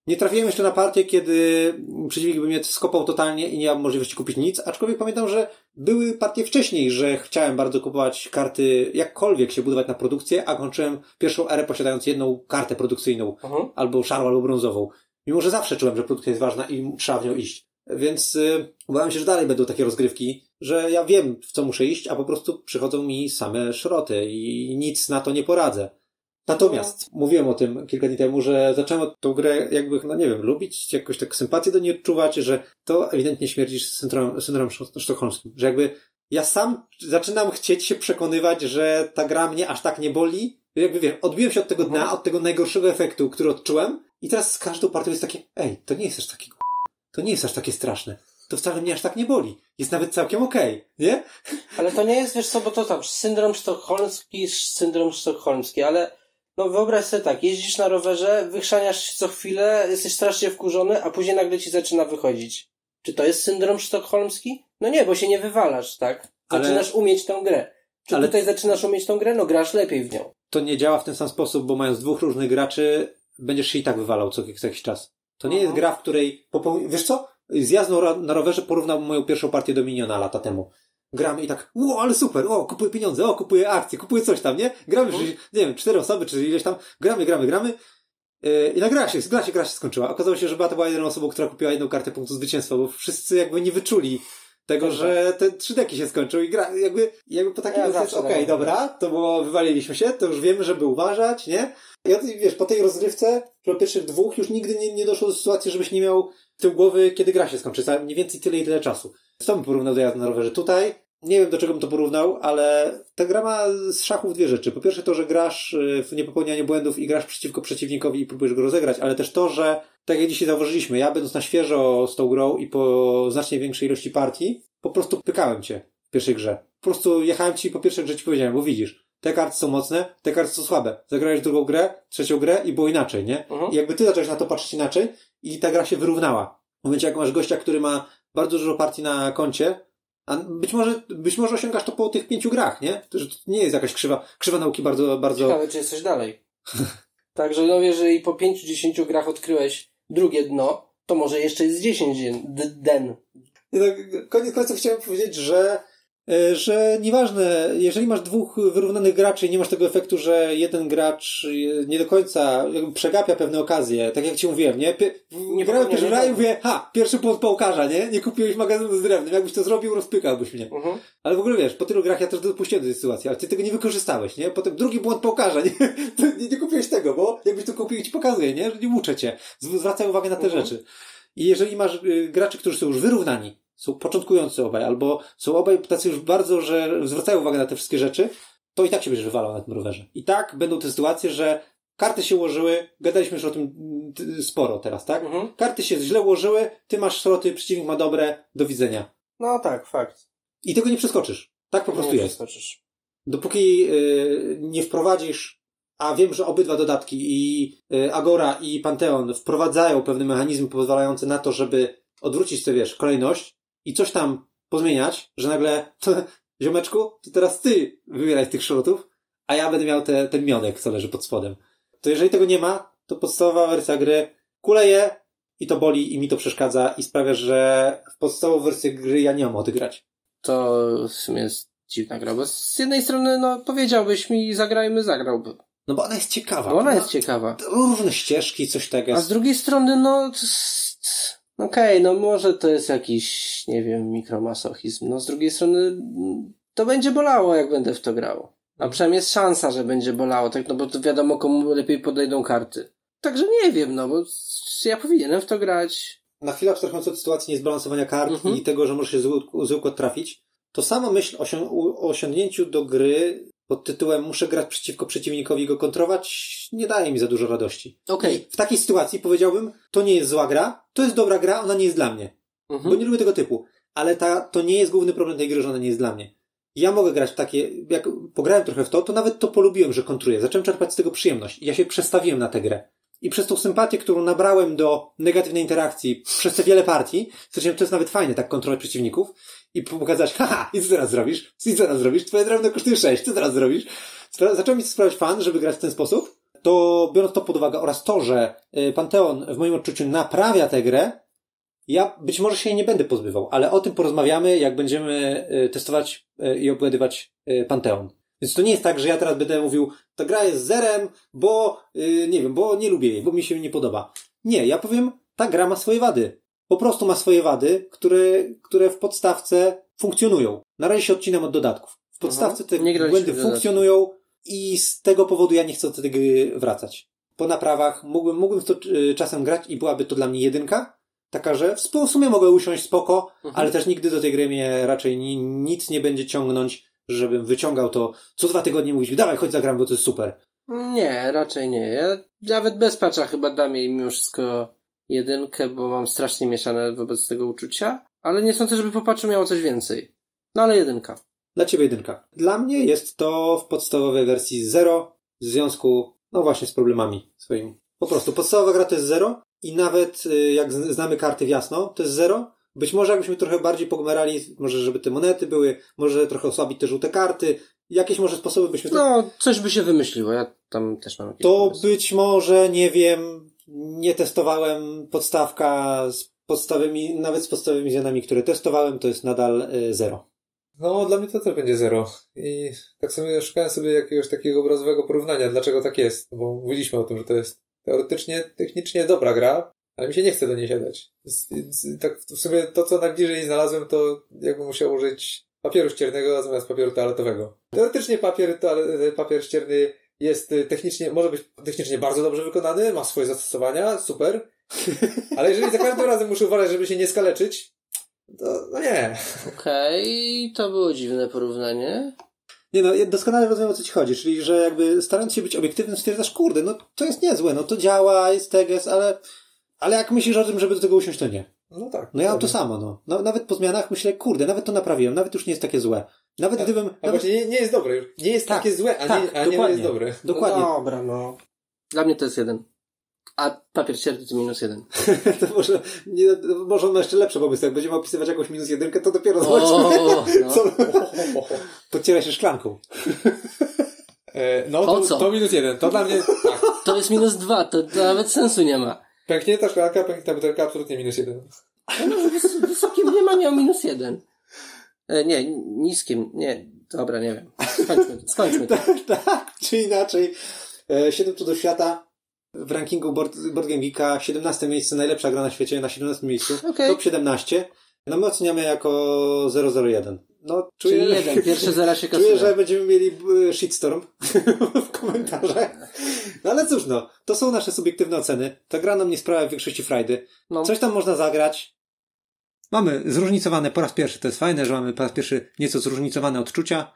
nie trafiłem jeszcze na partię, kiedy przeciwnik by mnie skopał totalnie i nie miałem możliwości kupić nic, aczkolwiek pamiętam, że były partie wcześniej, że chciałem bardzo kupować karty, jakkolwiek się budować na produkcję, a kończyłem pierwszą erę posiadając jedną kartę produkcyjną, Mhm. albo szarą, albo brązową. Mimo, że zawsze czułem, że produkcja jest ważna i trzeba w nią iść. Więc y, obawiam się, że dalej będą takie rozgrywki, że ja wiem, w co muszę iść, a po prostu przychodzą mi same szroty i nic na to nie poradzę. Natomiast mówiłem o tym kilka dni temu, że zacząłem tą grę jakby, no nie wiem, lubić, jakoś tak sympatię do niej odczuwać, że to ewidentnie śmierdzi syndrom, syndromem szto- sztokholmskim. Że jakby ja sam zaczynam chcieć się przekonywać, że ta gra mnie aż tak nie boli. Jakby wiem, odbiłem się od tego dna, od tego najgorszego efektu, który odczułem i teraz z każdą partią jest takie, ej, to nie jest aż takie to nie jest aż takie straszne. To wcale mnie aż tak nie boli. Jest nawet całkiem okej, nie? Ale to nie jest, wiesz co, bo to tam syndrom sztokholmski, syndrom sztokholmski, ale no wyobraź sobie tak, jeździsz na rowerze, wychrzaniasz się co chwilę, jesteś strasznie wkurzony, a później nagle ci zaczyna wychodzić. Czy to jest syndrom sztokholmski? No nie, bo się nie wywalasz, tak? Ale- Zaczynasz umieć tę grę. Czy Ale- tutaj zaczynasz umieć tą grę? No grasz lepiej w nią. To nie działa w ten sam sposób, bo mając dwóch różnych graczy, będziesz się i tak wywalał co, co jakiś czas. To nie jest Mhm. gra, w której. Wiesz co? Zjazd na ro- na rowerze porównał moją pierwszą partię do Miniona lata temu. Gramy i tak, o, ale super, o, kupuję pieniądze, o, kupuję akcje, kupuję coś tam, nie? Gramy, Mhm. nie wiem, cztery osoby, czy ileś tam, gramy, gramy, gramy. Yy, I nagra się, gra się, gra się skończyła. Okazało się, że była to była jedyną osobą, która kupiła jedną kartę punktu zwycięstwa, bo wszyscy jakby nie wyczuli tego, że te trzy deki się skończył i gra, jakby, jakby po takim Ja zawsze okej, tak dobra, to było, wywaliliśmy się, to już wiemy, żeby uważać, nie? I od, wiesz, po tej rozgrywce, po pierwszych dwóch już nigdy nie, nie doszło do sytuacji, żebyś nie miał tył głowy, kiedy gra się skończy. Mniej więcej tyle i tyle czasu. Z to bym porównał do jazdy na rowerze. Tutaj nie wiem, do czego bym to porównał, ale ta gra ma z szachów dwie rzeczy. Po pierwsze to, że grasz y, w niepopełnianie błędów i grasz przeciwko przeciwnikowi i próbujesz go rozegrać, ale też to, że tak jak dzisiaj zauważyliśmy, ja będąc na świeżo z tą grą i po znacznie większej ilości partii, po prostu pykałem cię w pierwszej grze. Po prostu jechałem ci po pierwszej grze ci powiedziałem, bo widzisz, te karty są mocne, te karty są słabe. Zagrałeś drugą grę, trzecią grę i było inaczej, nie? Mhm. I jakby ty zacząłeś na to patrzeć inaczej i ta gra się wyrównała. W momencie, jak masz gościa, który ma bardzo dużo partii na koncie, a być może, być może osiągasz to po tych pięciu grach, nie? To, że to nie jest jakaś krzywa, krzywa nauki bardzo, bardzo... Ciekawe, czy jesteś dalej. Także no jeżeli po 5-10 grach odkryłeś drugie dno, to może jeszcze jest 10 dzien- d- den. No, koniec końców chciałem powiedzieć, że, że nieważne, jeżeli masz dwóch wyrównanych graczy i nie masz tego efektu, że jeden gracz e, nie do końca przegapia pewne okazje, tak jak ci mówiłem, nie? Pie, Nie grałem pierwszy raz i mówię, ha, pierwszy błąd pałkarza, nie? Nie kupiłeś magazynu z drewnem, jakbyś to zrobił, rozpykałbyś mnie. Mhm. Ale w ogóle wiesz, po tylu grach ja też dopuściłem do tej sytuacji, ale ty tego nie wykorzystałeś, nie? Potem drugi błąd pałkarza, nie? Nie, nie kupiłeś tego, bo jakbyś to kupił ci pokazuję, nie? Że nie uczę cię. Zw- Zwracaj uwagę na te Mhm. rzeczy. I jeżeli masz y, graczy, którzy są już wyrównani, są początkujący obaj, albo są obaj tacy już bardzo, że zwracają uwagę na te wszystkie rzeczy, to i tak się będziesz wywalał na tym rowerze. I tak będą te sytuacje, że karty się ułożyły, gadaliśmy już o tym sporo teraz, tak? Mhm. Karty się źle ułożyły, ty masz sloty, przeciwnik ma dobre, do widzenia. No tak, fakt. I tego nie przeskoczysz. Tak po prostu nie jest. przeskoczysz. Dopóki y, nie wprowadzisz, a wiem, że obydwa dodatki, i y, Agora, i Pantheon wprowadzają pewne mechanizmy pozwalające na to, żeby odwrócić sobie, wiesz, kolejność i coś tam pozmieniać, że nagle, ziomeczku, to teraz ty wybieraj tych szrotów, a ja będę miał te, ten mionek, co leży pod spodem. To jeżeli tego nie ma, to podstawowa wersja gry kuleje i to boli i mi to przeszkadza i sprawia, że w podstawową wersję gry ja nie mam odegrać. grać. To w sumie jest dziwna gra, bo z jednej strony, no, powiedziałbyś mi, zagrajmy, zagrałby. No bo ona jest ciekawa. Bo ona jest ciekawa. Różne ścieżki, coś tak A z drugiej strony, no, okej, no może to jest jakiś, nie wiem, mikromasochizm. No z drugiej strony, mm, to będzie bolało, jak będę w to grał. A przynajmniej jest szansa, że będzie bolało, tak, no bo to wiadomo, komu lepiej podejdą karty. Także nie wiem, no bo ja powinienem w to grać. Na chwilę abstrahując od sytuacji niezbalansowania kart Mhm. i tego, że może się układ trafić, to sama myśl o osiągnięciu do gry pod tytułem muszę grać przeciwko przeciwnikowi i go kontrować nie daje mi za dużo radości. Okej. W takiej sytuacji powiedziałbym, to nie jest zła gra, to jest dobra gra, ona nie jest dla mnie. Mhm. Bo nie lubię tego typu. Ale ta, to nie jest główny problem tej gry, że ona nie jest dla mnie. Ja mogę grać w takie, jak pograłem trochę w to, to nawet to polubiłem, że kontruję. Zacząłem czerpać z tego przyjemność. Ja się przestawiłem na tę grę. I przez tą sympatię, którą nabrałem do negatywnej interakcji przez te wiele partii, stwierdziłem, to jest nawet fajne, tak kontrolować przeciwników i pokazać, haha, i co teraz zrobisz? I co teraz zrobisz? Twoje drewno kosztuje 6, co teraz zrobisz? Zacząłem mi to sprawiać fan, żeby grać w ten sposób. To biorąc to pod uwagę oraz to, że y, Panteon w moim odczuciu naprawia tę grę, ja być może się jej nie będę pozbywał, ale o tym porozmawiamy, jak będziemy y, testować y, i obgadywać Panteon. Więc to nie jest tak, że ja teraz będę mówił, ta gra jest zerem, bo nie wiem, bo nie lubię jej, bo mi się nie podoba. Nie, ja powiem, ta gra ma swoje wady. Po prostu ma swoje wady, które, które w podstawce funkcjonują. Na razie się odcinam od dodatków. W podstawce te błędy funkcjonują i z tego powodu ja nie chcę do tej gry wracać. Po naprawach mógłbym, mógłbym w to y, czasem grać i byłaby to dla mnie jedynka. Taka, że w sumie mogę usiąść spoko, Mhm. ale też nigdy do tej gry mnie raczej ni, nic nie będzie ciągnąć, żebym wyciągał to co dwa tygodnie mówić, dawaj, chodź zagram, bo to jest super. Nie, raczej nie. Ja nawet bez patcha chyba dam jej mimo wszystko jedynkę, bo mam strasznie mieszane wobec tego uczucia, ale nie sądzę, żeby po patchu miało coś więcej. No ale jedynka. Dla ciebie jedynka. Dla mnie jest to w podstawowej wersji zero w związku, no właśnie, z problemami swoimi. Po prostu podstawowa gra to jest zero i nawet y, jak znamy karty w jasno, to jest zero. Być może jakbyśmy trochę bardziej pogmerali, może żeby te monety były, może trochę osłabić te żółte karty, jakieś może sposoby byśmy. No, coś by się wymyśliło. Ja tam też mam jakieś To pomysły. być może, nie wiem, nie testowałem podstawka z podstawowymi, nawet z podstawowymi zmianami, które testowałem, to jest nadal y, zero. No, dla mnie to też będzie zero. I tak sobie szukałem sobie jakiegoś takiego obrazowego porównania, dlaczego tak jest. Bo mówiliśmy o tym, że to jest teoretycznie, technicznie dobra gra, ale mi się nie chce do niej siadać. Tak w sumie to, co najbliżej znalazłem, to jakbym musiał użyć papieru ściernego zamiast papieru toaletowego. Teoretycznie papier, toale- papier ścierny jest y, technicznie, może być technicznie bardzo dobrze wykonany, ma swoje zastosowania, super. Ale jeżeli za każdym razem muszę uważać, żeby się nie skaleczyć, to no nie. Okej, to było dziwne porównanie. Nie no, ja doskonale rozumiem o co ci chodzi, czyli że jakby starając się być obiektywnym stwierdzasz, kurde, no to jest niezłe, no to działa, jest teges, ale, ale jak myślisz o tym, żeby do tego usiąść, to nie. No tak. No ja mam to samo, no. no. Nawet po zmianach myślę, kurde, nawet to naprawiłem, nawet już nie jest takie złe. Nawet gdybym... A Nawet... właśnie nie, nie jest dobre już. Nie jest Tak, takie złe, a, tak, nie, a nie dokładnie. jest dobre. Dokładnie. No dobra, no. Dla mnie to jest jeden. A papier ścierny to minus jeden. to może, nie, może on ma jeszcze lepsze pomysły. Jak będziemy opisywać jakąś minus jedynkę, to dopiero zobaczymy, no. co... Podcieraj się szklanką. E, no Po to, co? to minus jeden. To dla mnie tak. To jest minus dwa, to, to nawet sensu nie ma. Pęknięta szklanka, pęknięta butelka, absolutnie minus jeden. No, wys- wysokim nie ma miał minus jeden. E, nie, niskim, nie. Dobra, nie wiem. Skończmy. Skończmy tak, tak, czy inaczej. E, 7 cudów świata w rankingu Board, Board Game Geeka 17 miejsce, najlepsza gra na świecie, na 17 miejscu. Okej. Top 17. No my oceniamy jako 001. No, czuję, Czyli jeden, pierwsze zera się Czuję, kasuje. że będziemy mieli e, shitstorm w komentarzach. No ale cóż no, to są nasze subiektywne oceny. Ta gra nam nie sprawia w większości frajdy. No, Coś tam można zagrać. Mamy zróżnicowane po raz pierwszy, to jest fajne, że mamy po raz pierwszy nieco zróżnicowane odczucia.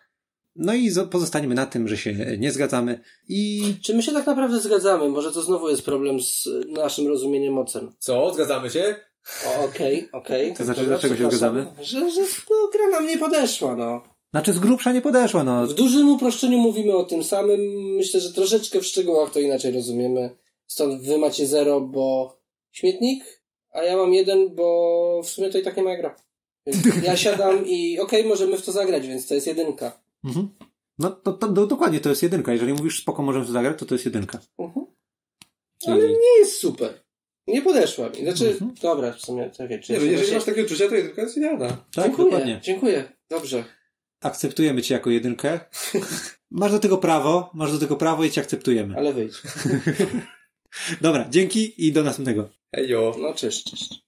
No i zo- pozostaniemy na tym, że się nie zgadzamy i Czy my się tak naprawdę zgadzamy? Może to znowu jest problem z naszym rozumieniem ocen. Co? Zgadzamy się? O, Okej, okej. To znaczy, Dobra, dlaczego się zgadzamy? Że, że no, gra nam nie podeszła, no. Znaczy z grubsza nie podeszła, no. W dużym uproszczeniu mówimy o tym samym. Myślę, że troszeczkę w szczegółach to inaczej rozumiemy. Stąd wy macie zero, bo śmietnik, a ja mam jeden, bo w sumie to i tak nie moja gra. Więc ja siadam i okej, możemy w to zagrać, więc to jest jedynka. Mhm. No to, to, to, dokładnie to jest jedynka. Jeżeli mówisz spoko, możemy to zagrać, to to jest jedynka. Mhm. Czyli- Ale nie jest super. Nie podeszła mi. Znaczy, Mhm. dobra, w sumie, czekaj, czy Nie, jeżeli właśnie- masz takie uczucia, to jedynka jest idealna. Tak, dziękuję, dokładnie. dziękuję. Dobrze. Akceptujemy cię jako jedynkę. Masz do tego prawo, masz do tego prawo i cię akceptujemy. Ale wyjdź. Dobra, dzięki i do następnego. Ejo. No cześć, cześć.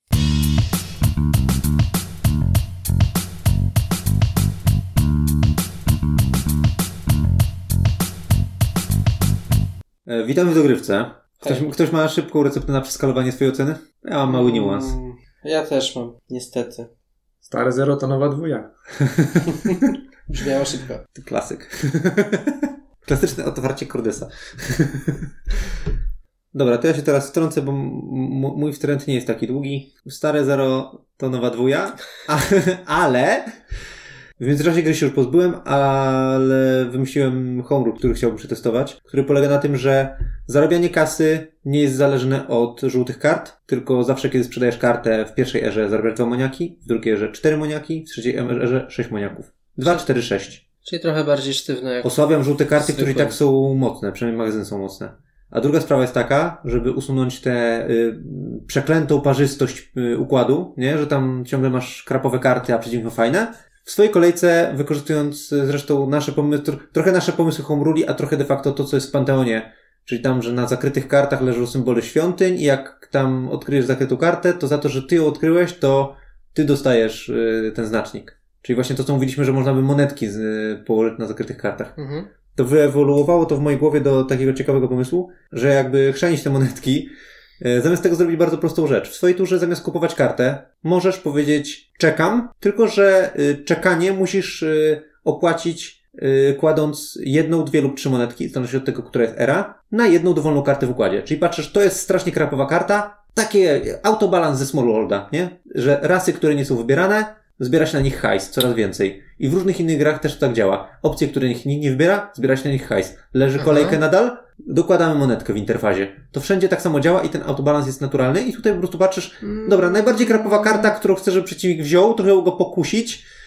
E, witamy w dogrywce. Ktoś, Hej. ktoś ma szybką receptę na przeskalowanie swojej oceny? Ja mam mały niuans. Mm, Ja też mam, niestety. Stare zero to nowa dwuja. Brzmiało szybko. Klasyk. Klasyczne otwarcie Cordesa. Dobra, to ja się teraz wtrącę, bo mój wtręt nie jest taki długi. Stare zero to nowa dwuja, ale w międzyczasie gry się już pozbyłem, ale wymyśliłem homebrew, który chciałbym przetestować, który polega na tym, że zarabianie kasy nie jest zależne od żółtych kart, tylko zawsze kiedy sprzedajesz kartę w pierwszej erze zarabiasz dwa moniaki, w drugiej erze cztery moniaki, w trzeciej erze sześć moniaków. Dwa, cztery, sześć. Czyli trochę bardziej sztywne jak... Osłabiam żółte karty, które i Zwykłe. tak są mocne, przynajmniej magazyny są mocne. A druga sprawa jest taka, żeby usunąć tę y, przeklętą parzystość y, układu, nie? że tam ciągle masz krapowe karty, a przeciwnie fajne. W swojej kolejce, wykorzystując y, zresztą nasze pomysły, tro- trochę nasze pomysły home ruli, a trochę de facto to, co jest w Panteonie, czyli tam, że na zakrytych kartach leżą symbole świątyń i jak tam odkryjesz zakrytą kartę, to za to, że ty ją odkryłeś, to ty dostajesz y, ten znacznik. Czyli właśnie to, co mówiliśmy, że można by monetki z, y, położyć na zakrytych kartach Mhm. To wyewoluowało to w mojej głowie do takiego ciekawego pomysłu, że jakby chrzanić te monetki, e, zamiast tego zrobić bardzo prostą rzecz. W swojej turze zamiast kupować kartę, możesz powiedzieć czekam, tylko że y, czekanie musisz y, opłacić kładąc jedną, dwie lub trzy monetki, zależności od tego, która jest era, na jedną dowolną kartę w układzie. Czyli patrzysz, to jest strasznie krapowa karta, takie autobalans ze Smallworlda, nie? Że rasy, które nie są wybierane, zbiera się na nich hajs, coraz więcej. I w różnych innych grach też tak działa. Opcje, które nikt nie wybiera, zbiera się na nich hajs. Leży Aha. kolejkę nadal, dokładamy monetkę w interfazie. To wszędzie tak samo działa i ten autobalans jest naturalny i tutaj po prostu patrzysz, dobra, najbardziej krapowa karta, którą chcę, żeby przeciwnik wziął, trochę go pokusić, mm,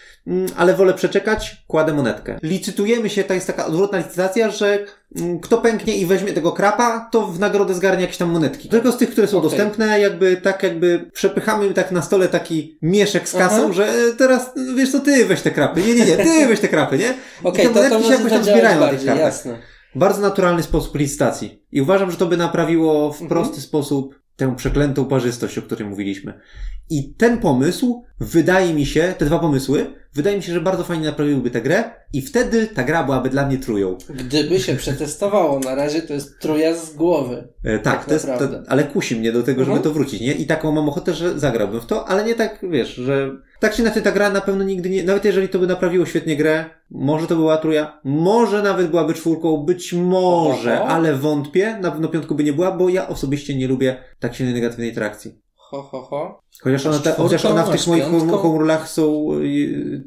ale wolę przeczekać, kładę monetkę. Licytujemy się, to jest taka odwrotna licytacja, że mm, kto pęknie i weźmie tego krapa, to w nagrodę zgarnie jakieś tam monetki. Tylko z tych, które są Okej. dostępne, jakby tak jakby przepychamy tak na stole taki mieszek z kasą, Aha. że teraz, wiesz co, ty weź te krapy. Nie, nie, nie, ty weź te krapy, nie? Okej, I te to, to monetki się jakoś tam zbierają na tych bardziej, kartach. jasne. Bardzo naturalny sposób licytacji. I uważam, że to by naprawiło w Mhm. prosty sposób tę przeklętą parzystość, o której mówiliśmy. I ten pomysł, wydaje mi się, te dwa pomysły, wydaje mi się, że bardzo fajnie naprawiłyby tę grę i wtedy ta gra byłaby dla mnie trują. Gdyby się przetestowało, na razie to jest truja z głowy. E, tak, Tak to jest, to, ale kusi mnie do tego, żeby Mhm. to wrócić, nie? I taką mam ochotę, że zagrałbym w to, ale nie tak, wiesz, że tak czy inaczej ta gra na pewno nigdy nie, nawet jeżeli to by naprawiło świetnie grę, może to była truja, może nawet byłaby czwórką, być może, Oho. ale wątpię, na pewno piątką by nie była, bo ja osobiście nie lubię tak silnej negatywnej interakcji. Ho, ho, ho. Chociaż ona, ta, chociaż czwórką, ona w tych moich piątką. home home rulach są,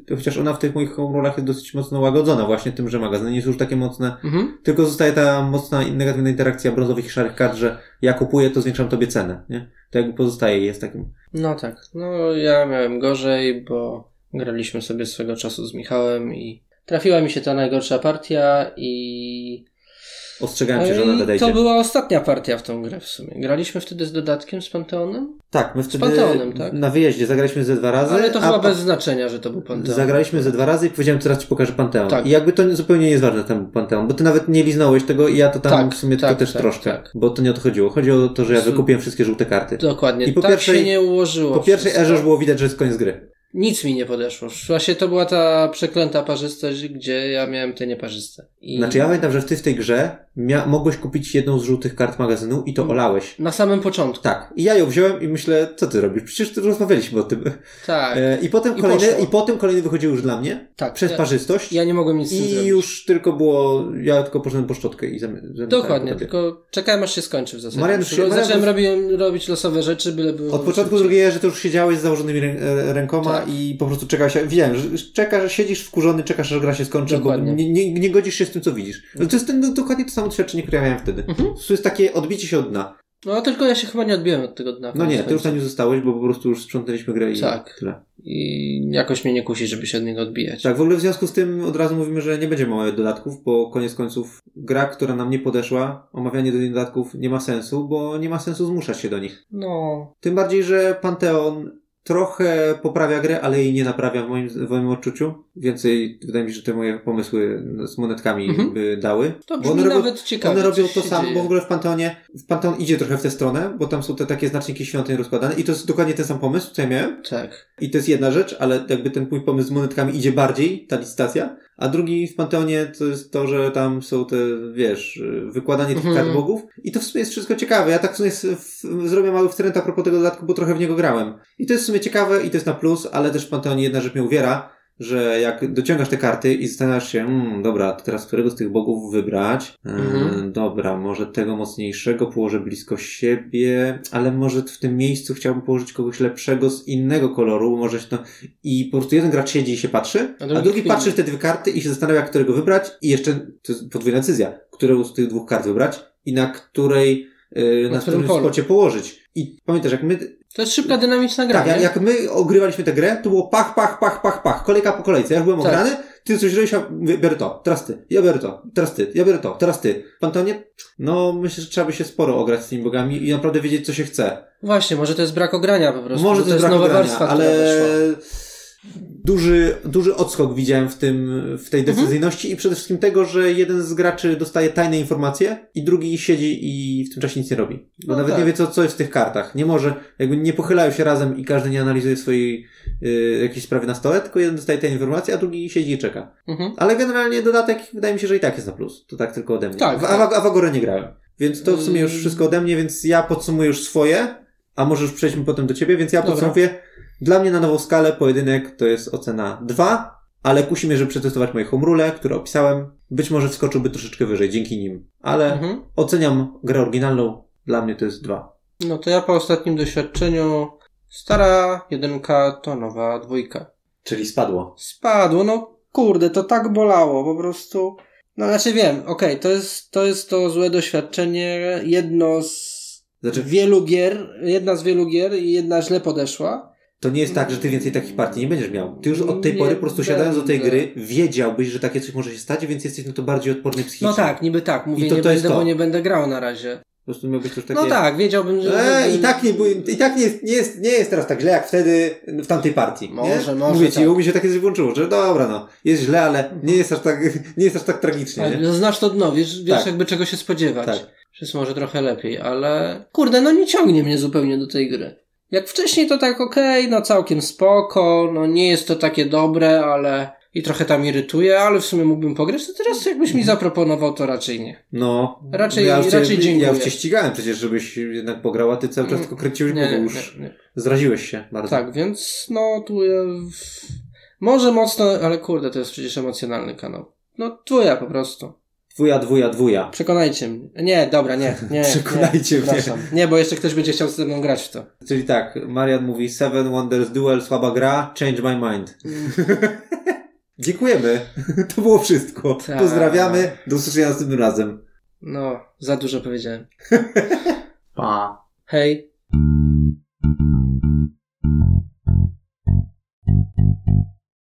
chociaż ona w tych moich home rulach jest dosyć mocno łagodzona właśnie tym, że magazyny nie są już takie mocne, Mhm. tylko zostaje ta mocna i negatywna interakcja brązowych i szarych kart, że ja kupuję, to zwiększam tobie cenę, nie? To jakby pozostaje i jest takim. No tak. No ja miałem gorzej, bo graliśmy sobie swego czasu z Michałem i trafiła mi się ta najgorsza partia i... Ostrzegałem cię, że ona nadejdzie. to była ostatnia partia w tą grę w sumie. Graliśmy wtedy z dodatkiem, z Panteonem? Tak, my wtedy Panteonem, tak? na wyjeździe zagraliśmy ze dwa razy. Ale to chyba bez znaczenia, że to był Panteon. Zagraliśmy ze dwa razy i powiedziałem, teraz ci pokażę Panteon. Tak. I jakby to zupełnie nie jest ważne ten Panteon, bo ty nawet nie liznąłeś tego i ja to tam Tak, w sumie tak, tylko też tak, troszkę. tak. Bo to nie o to chodziło. Chodziło o to, że ja Z- wykupiłem wszystkie żółte karty. Dokładnie. I po tak pierwszej- się nie ułożyło. Po pierwszej erze już było widać, że jest koniec gry. Nic mi nie podeszło. Właśnie to była ta przeklęta parzystość, gdzie ja miałem te nieparzyste. I... Znaczy ja pamiętam, że ty w tej grze mia- mogłeś kupić jedną z żółtych kart magazynu i to Mm. olałeś. Na samym początku. Tak. I ja ją wziąłem i myślę, co ty robisz? Przecież rozmawialiśmy o tym. Tak. E, I potem I kolejny, poszło. i potem kolejny wychodził już dla mnie. tak. Przez ja, parzystość. ja nie mogłem nic z tym I zrobić. już tylko było, ja tylko poszedłem po szczotkę i zamykałem Dokładnie, tylko czekałem aż się skończy w zasadzie. Marian, się- Zacząłem Marian- robić, robić losowe rzeczy, byle było... Od początku drugiej, że to już siedziałeś z założonymi rę- rękoma Tak. I po prostu czekałeś, widziałem, że czekasz, że siedzisz wkurzony, czekasz, aż gra się skończy, Dokładnie. bo nie, nie, nie godzisz się z tym, co widzisz. Ale to jest ten, dokładnie to samo doświadczenie, które ja miałem wtedy. Mhm. To jest takie odbicie się od dna. No tylko ja się chyba nie odbiłem od tego dna. No nie, ty już tam końców. nie zostałeś, bo po prostu już sprzątaliśmy grę i Tak. tyle. I jakoś mnie nie kusi, żeby się od niego odbijać. Tak, w ogóle w związku z tym od razu mówimy, że nie będzie małych dodatków, bo koniec końców gra, która nam nie podeszła, omawianie do dodatków nie ma sensu, bo nie ma sensu zmuszać się do nich. No, Tym bardziej, że Pantheon trochę poprawia grę, ale jej nie naprawia w moim, w moim odczuciu. Więcej, wydaje mi się, że te moje pomysły z monetkami Mhm. by dały. to Bo brzmi one robią, nawet ciekawie. one robią to samo, bo w ogóle w Panteonie, w Panteon idzie trochę w tę stronę, bo tam są te takie znaczniki świątyń rozkładane i to jest dokładnie ten sam pomysł, co ja miałem. Tak. I to jest jedna rzecz, ale jakby ten mój pomysł z monetkami idzie bardziej, ta licytacja, a drugi w Panteonie to jest to, że tam są te, wiesz, wykładanie tych Mhm. kart bogów i to w sumie jest wszystko ciekawe. Ja tak w sumie w, zrobię mały wtręt a propos tego dodatku, bo trochę w niego grałem. I to jest w sumie ciekawe i to jest na plus, ale też w Panteonie jedna rzecz mnie uwiera, że jak dociągasz te karty i zastanawiasz się, mm, dobra, teraz którego z tych bogów wybrać? Eee, Mhm. Dobra, może tego mocniejszego położę blisko siebie, ale może w tym miejscu chciałbym położyć kogoś lepszego z innego koloru, może się to... I po prostu jeden gracz siedzi i się patrzy, A a drugi drugi, kminie. patrzy w te dwie karty i się zastanawia, którego wybrać i jeszcze, to jest podwójna decyzja, którą z tych dwóch kart wybrać i na której, yy, na, Na którym spocie położyć. I pamiętasz, jak my To jest szybka, dynamiczna gra, tak, jak, jak my ogrywaliśmy tę grę, to było pach, pach, pach, pach, pach, kolejka po kolejce. Ja byłem Tak. ograny, ty coś robisz, ja mówię, biorę to, teraz ty, ja biorę to, teraz ty, ja biorę to, teraz ty. Pantonie, no myślę, że trzeba by się sporo ograć z tymi bogami i naprawdę wiedzieć, co się chce. Właśnie, może to jest brak ogrania po prostu. Może że to jest nowa brak grania, warstwa, ale weszła. Duży, duży odskok widziałem w tym, w tej Mhm. decyzyjności i przede wszystkim tego, że jeden z graczy dostaje tajne informacje i drugi siedzi i w tym czasie nic nie robi. Bo No nawet tak. nie wie, co, co jest w tych kartach. Nie może, jakby nie pochylają się razem i każdy nie analizuje swojej y, jakiejś sprawy na stole, tylko jeden dostaje te informacje, a drugi siedzi i czeka. Mhm. Ale generalnie dodatek wydaje mi się, że i tak jest na plus. To tak tylko ode mnie. Tak, w, tak. A, w Agorę nie grałem. Więc to w sumie już Mm. wszystko ode mnie, więc ja podsumuję już swoje, a może już przejdźmy potem do ciebie, więc ja podsumuję. Dla mnie na nową skalę pojedynek to jest ocena 2, ale kusi mnie, żeby przetestować moje home rule, które opisałem. Być może wskoczyłby troszeczkę wyżej dzięki nim, ale Mhm. oceniam grę oryginalną. Dla mnie to jest 2. No to ja po ostatnim doświadczeniu stara jedynka to nowa dwójka. Czyli spadło. Spadło, no kurde, to tak bolało, po prostu. No znaczy wiem, okej, to, jest, to jest to złe doświadczenie, jedno z Znaczy, wielu gier, jedna z wielu gier i jedna źle podeszła. To nie jest tak, że ty więcej takich partii nie będziesz miał. Ty już od tej Nie pory po prostu siadając do tej gry, wiedziałbyś, że takie coś może się stać, więc jesteś na to bardziej odporny psychicznie. No tak, niby tak, mówię, I to- nie to jest będę, to. bo nie będę grał na razie. Po prostu miał być już takie... No tak, wiedziałbym, że... Że- i tak, nie, i tak nie, jest, nie, jest, nie jest teraz tak źle jak wtedy w tamtej partii. Może, nie? może Mówię ci, tak. u mnie się takie coś włączyło, że dobra, no, jest źle, ale nie jest aż tak, nie jest aż tak tragicznie, nie? Ale znasz to dno, wiesz, wiesz Tak. jakby czego się spodziewać. Tak. Przez może trochę lepiej, ale kurde, no nie ciągnie mnie zupełnie do tej gry. Jak wcześniej to tak okej, no całkiem spoko, no nie jest to takie dobre, ale i trochę tam irytuje, ale w sumie mógłbym pograć, to teraz jakbyś mi zaproponował, to raczej nie. No, Raczej- ja cię, raczej dziękuję. Ja już cię ścigałem przecież, żebyś jednak pograł, a ty cały czas Mm, tylko kręciłeś głową, już nie, nie. zraziłeś się bardzo. Tak, więc no tu ja... Może mocno, ale kurde, to jest przecież emocjonalny kanał. No dwuja po prostu. Dwuja, dwuja, dwuja. Przekonajcie mnie. Nie, dobra, nie. nie Przekonajcie nie, mnie. Przepraszam. Nie, bo jeszcze ktoś będzie chciał ze mną grać w to. Czyli tak, Marian mówi Seven Wonders Duel, słaba gra, change my mind. Dziękujemy. To było wszystko. Ta. Pozdrawiamy. No. Do usłyszenia następnym razem. No, za dużo powiedziałem. pa. Hej.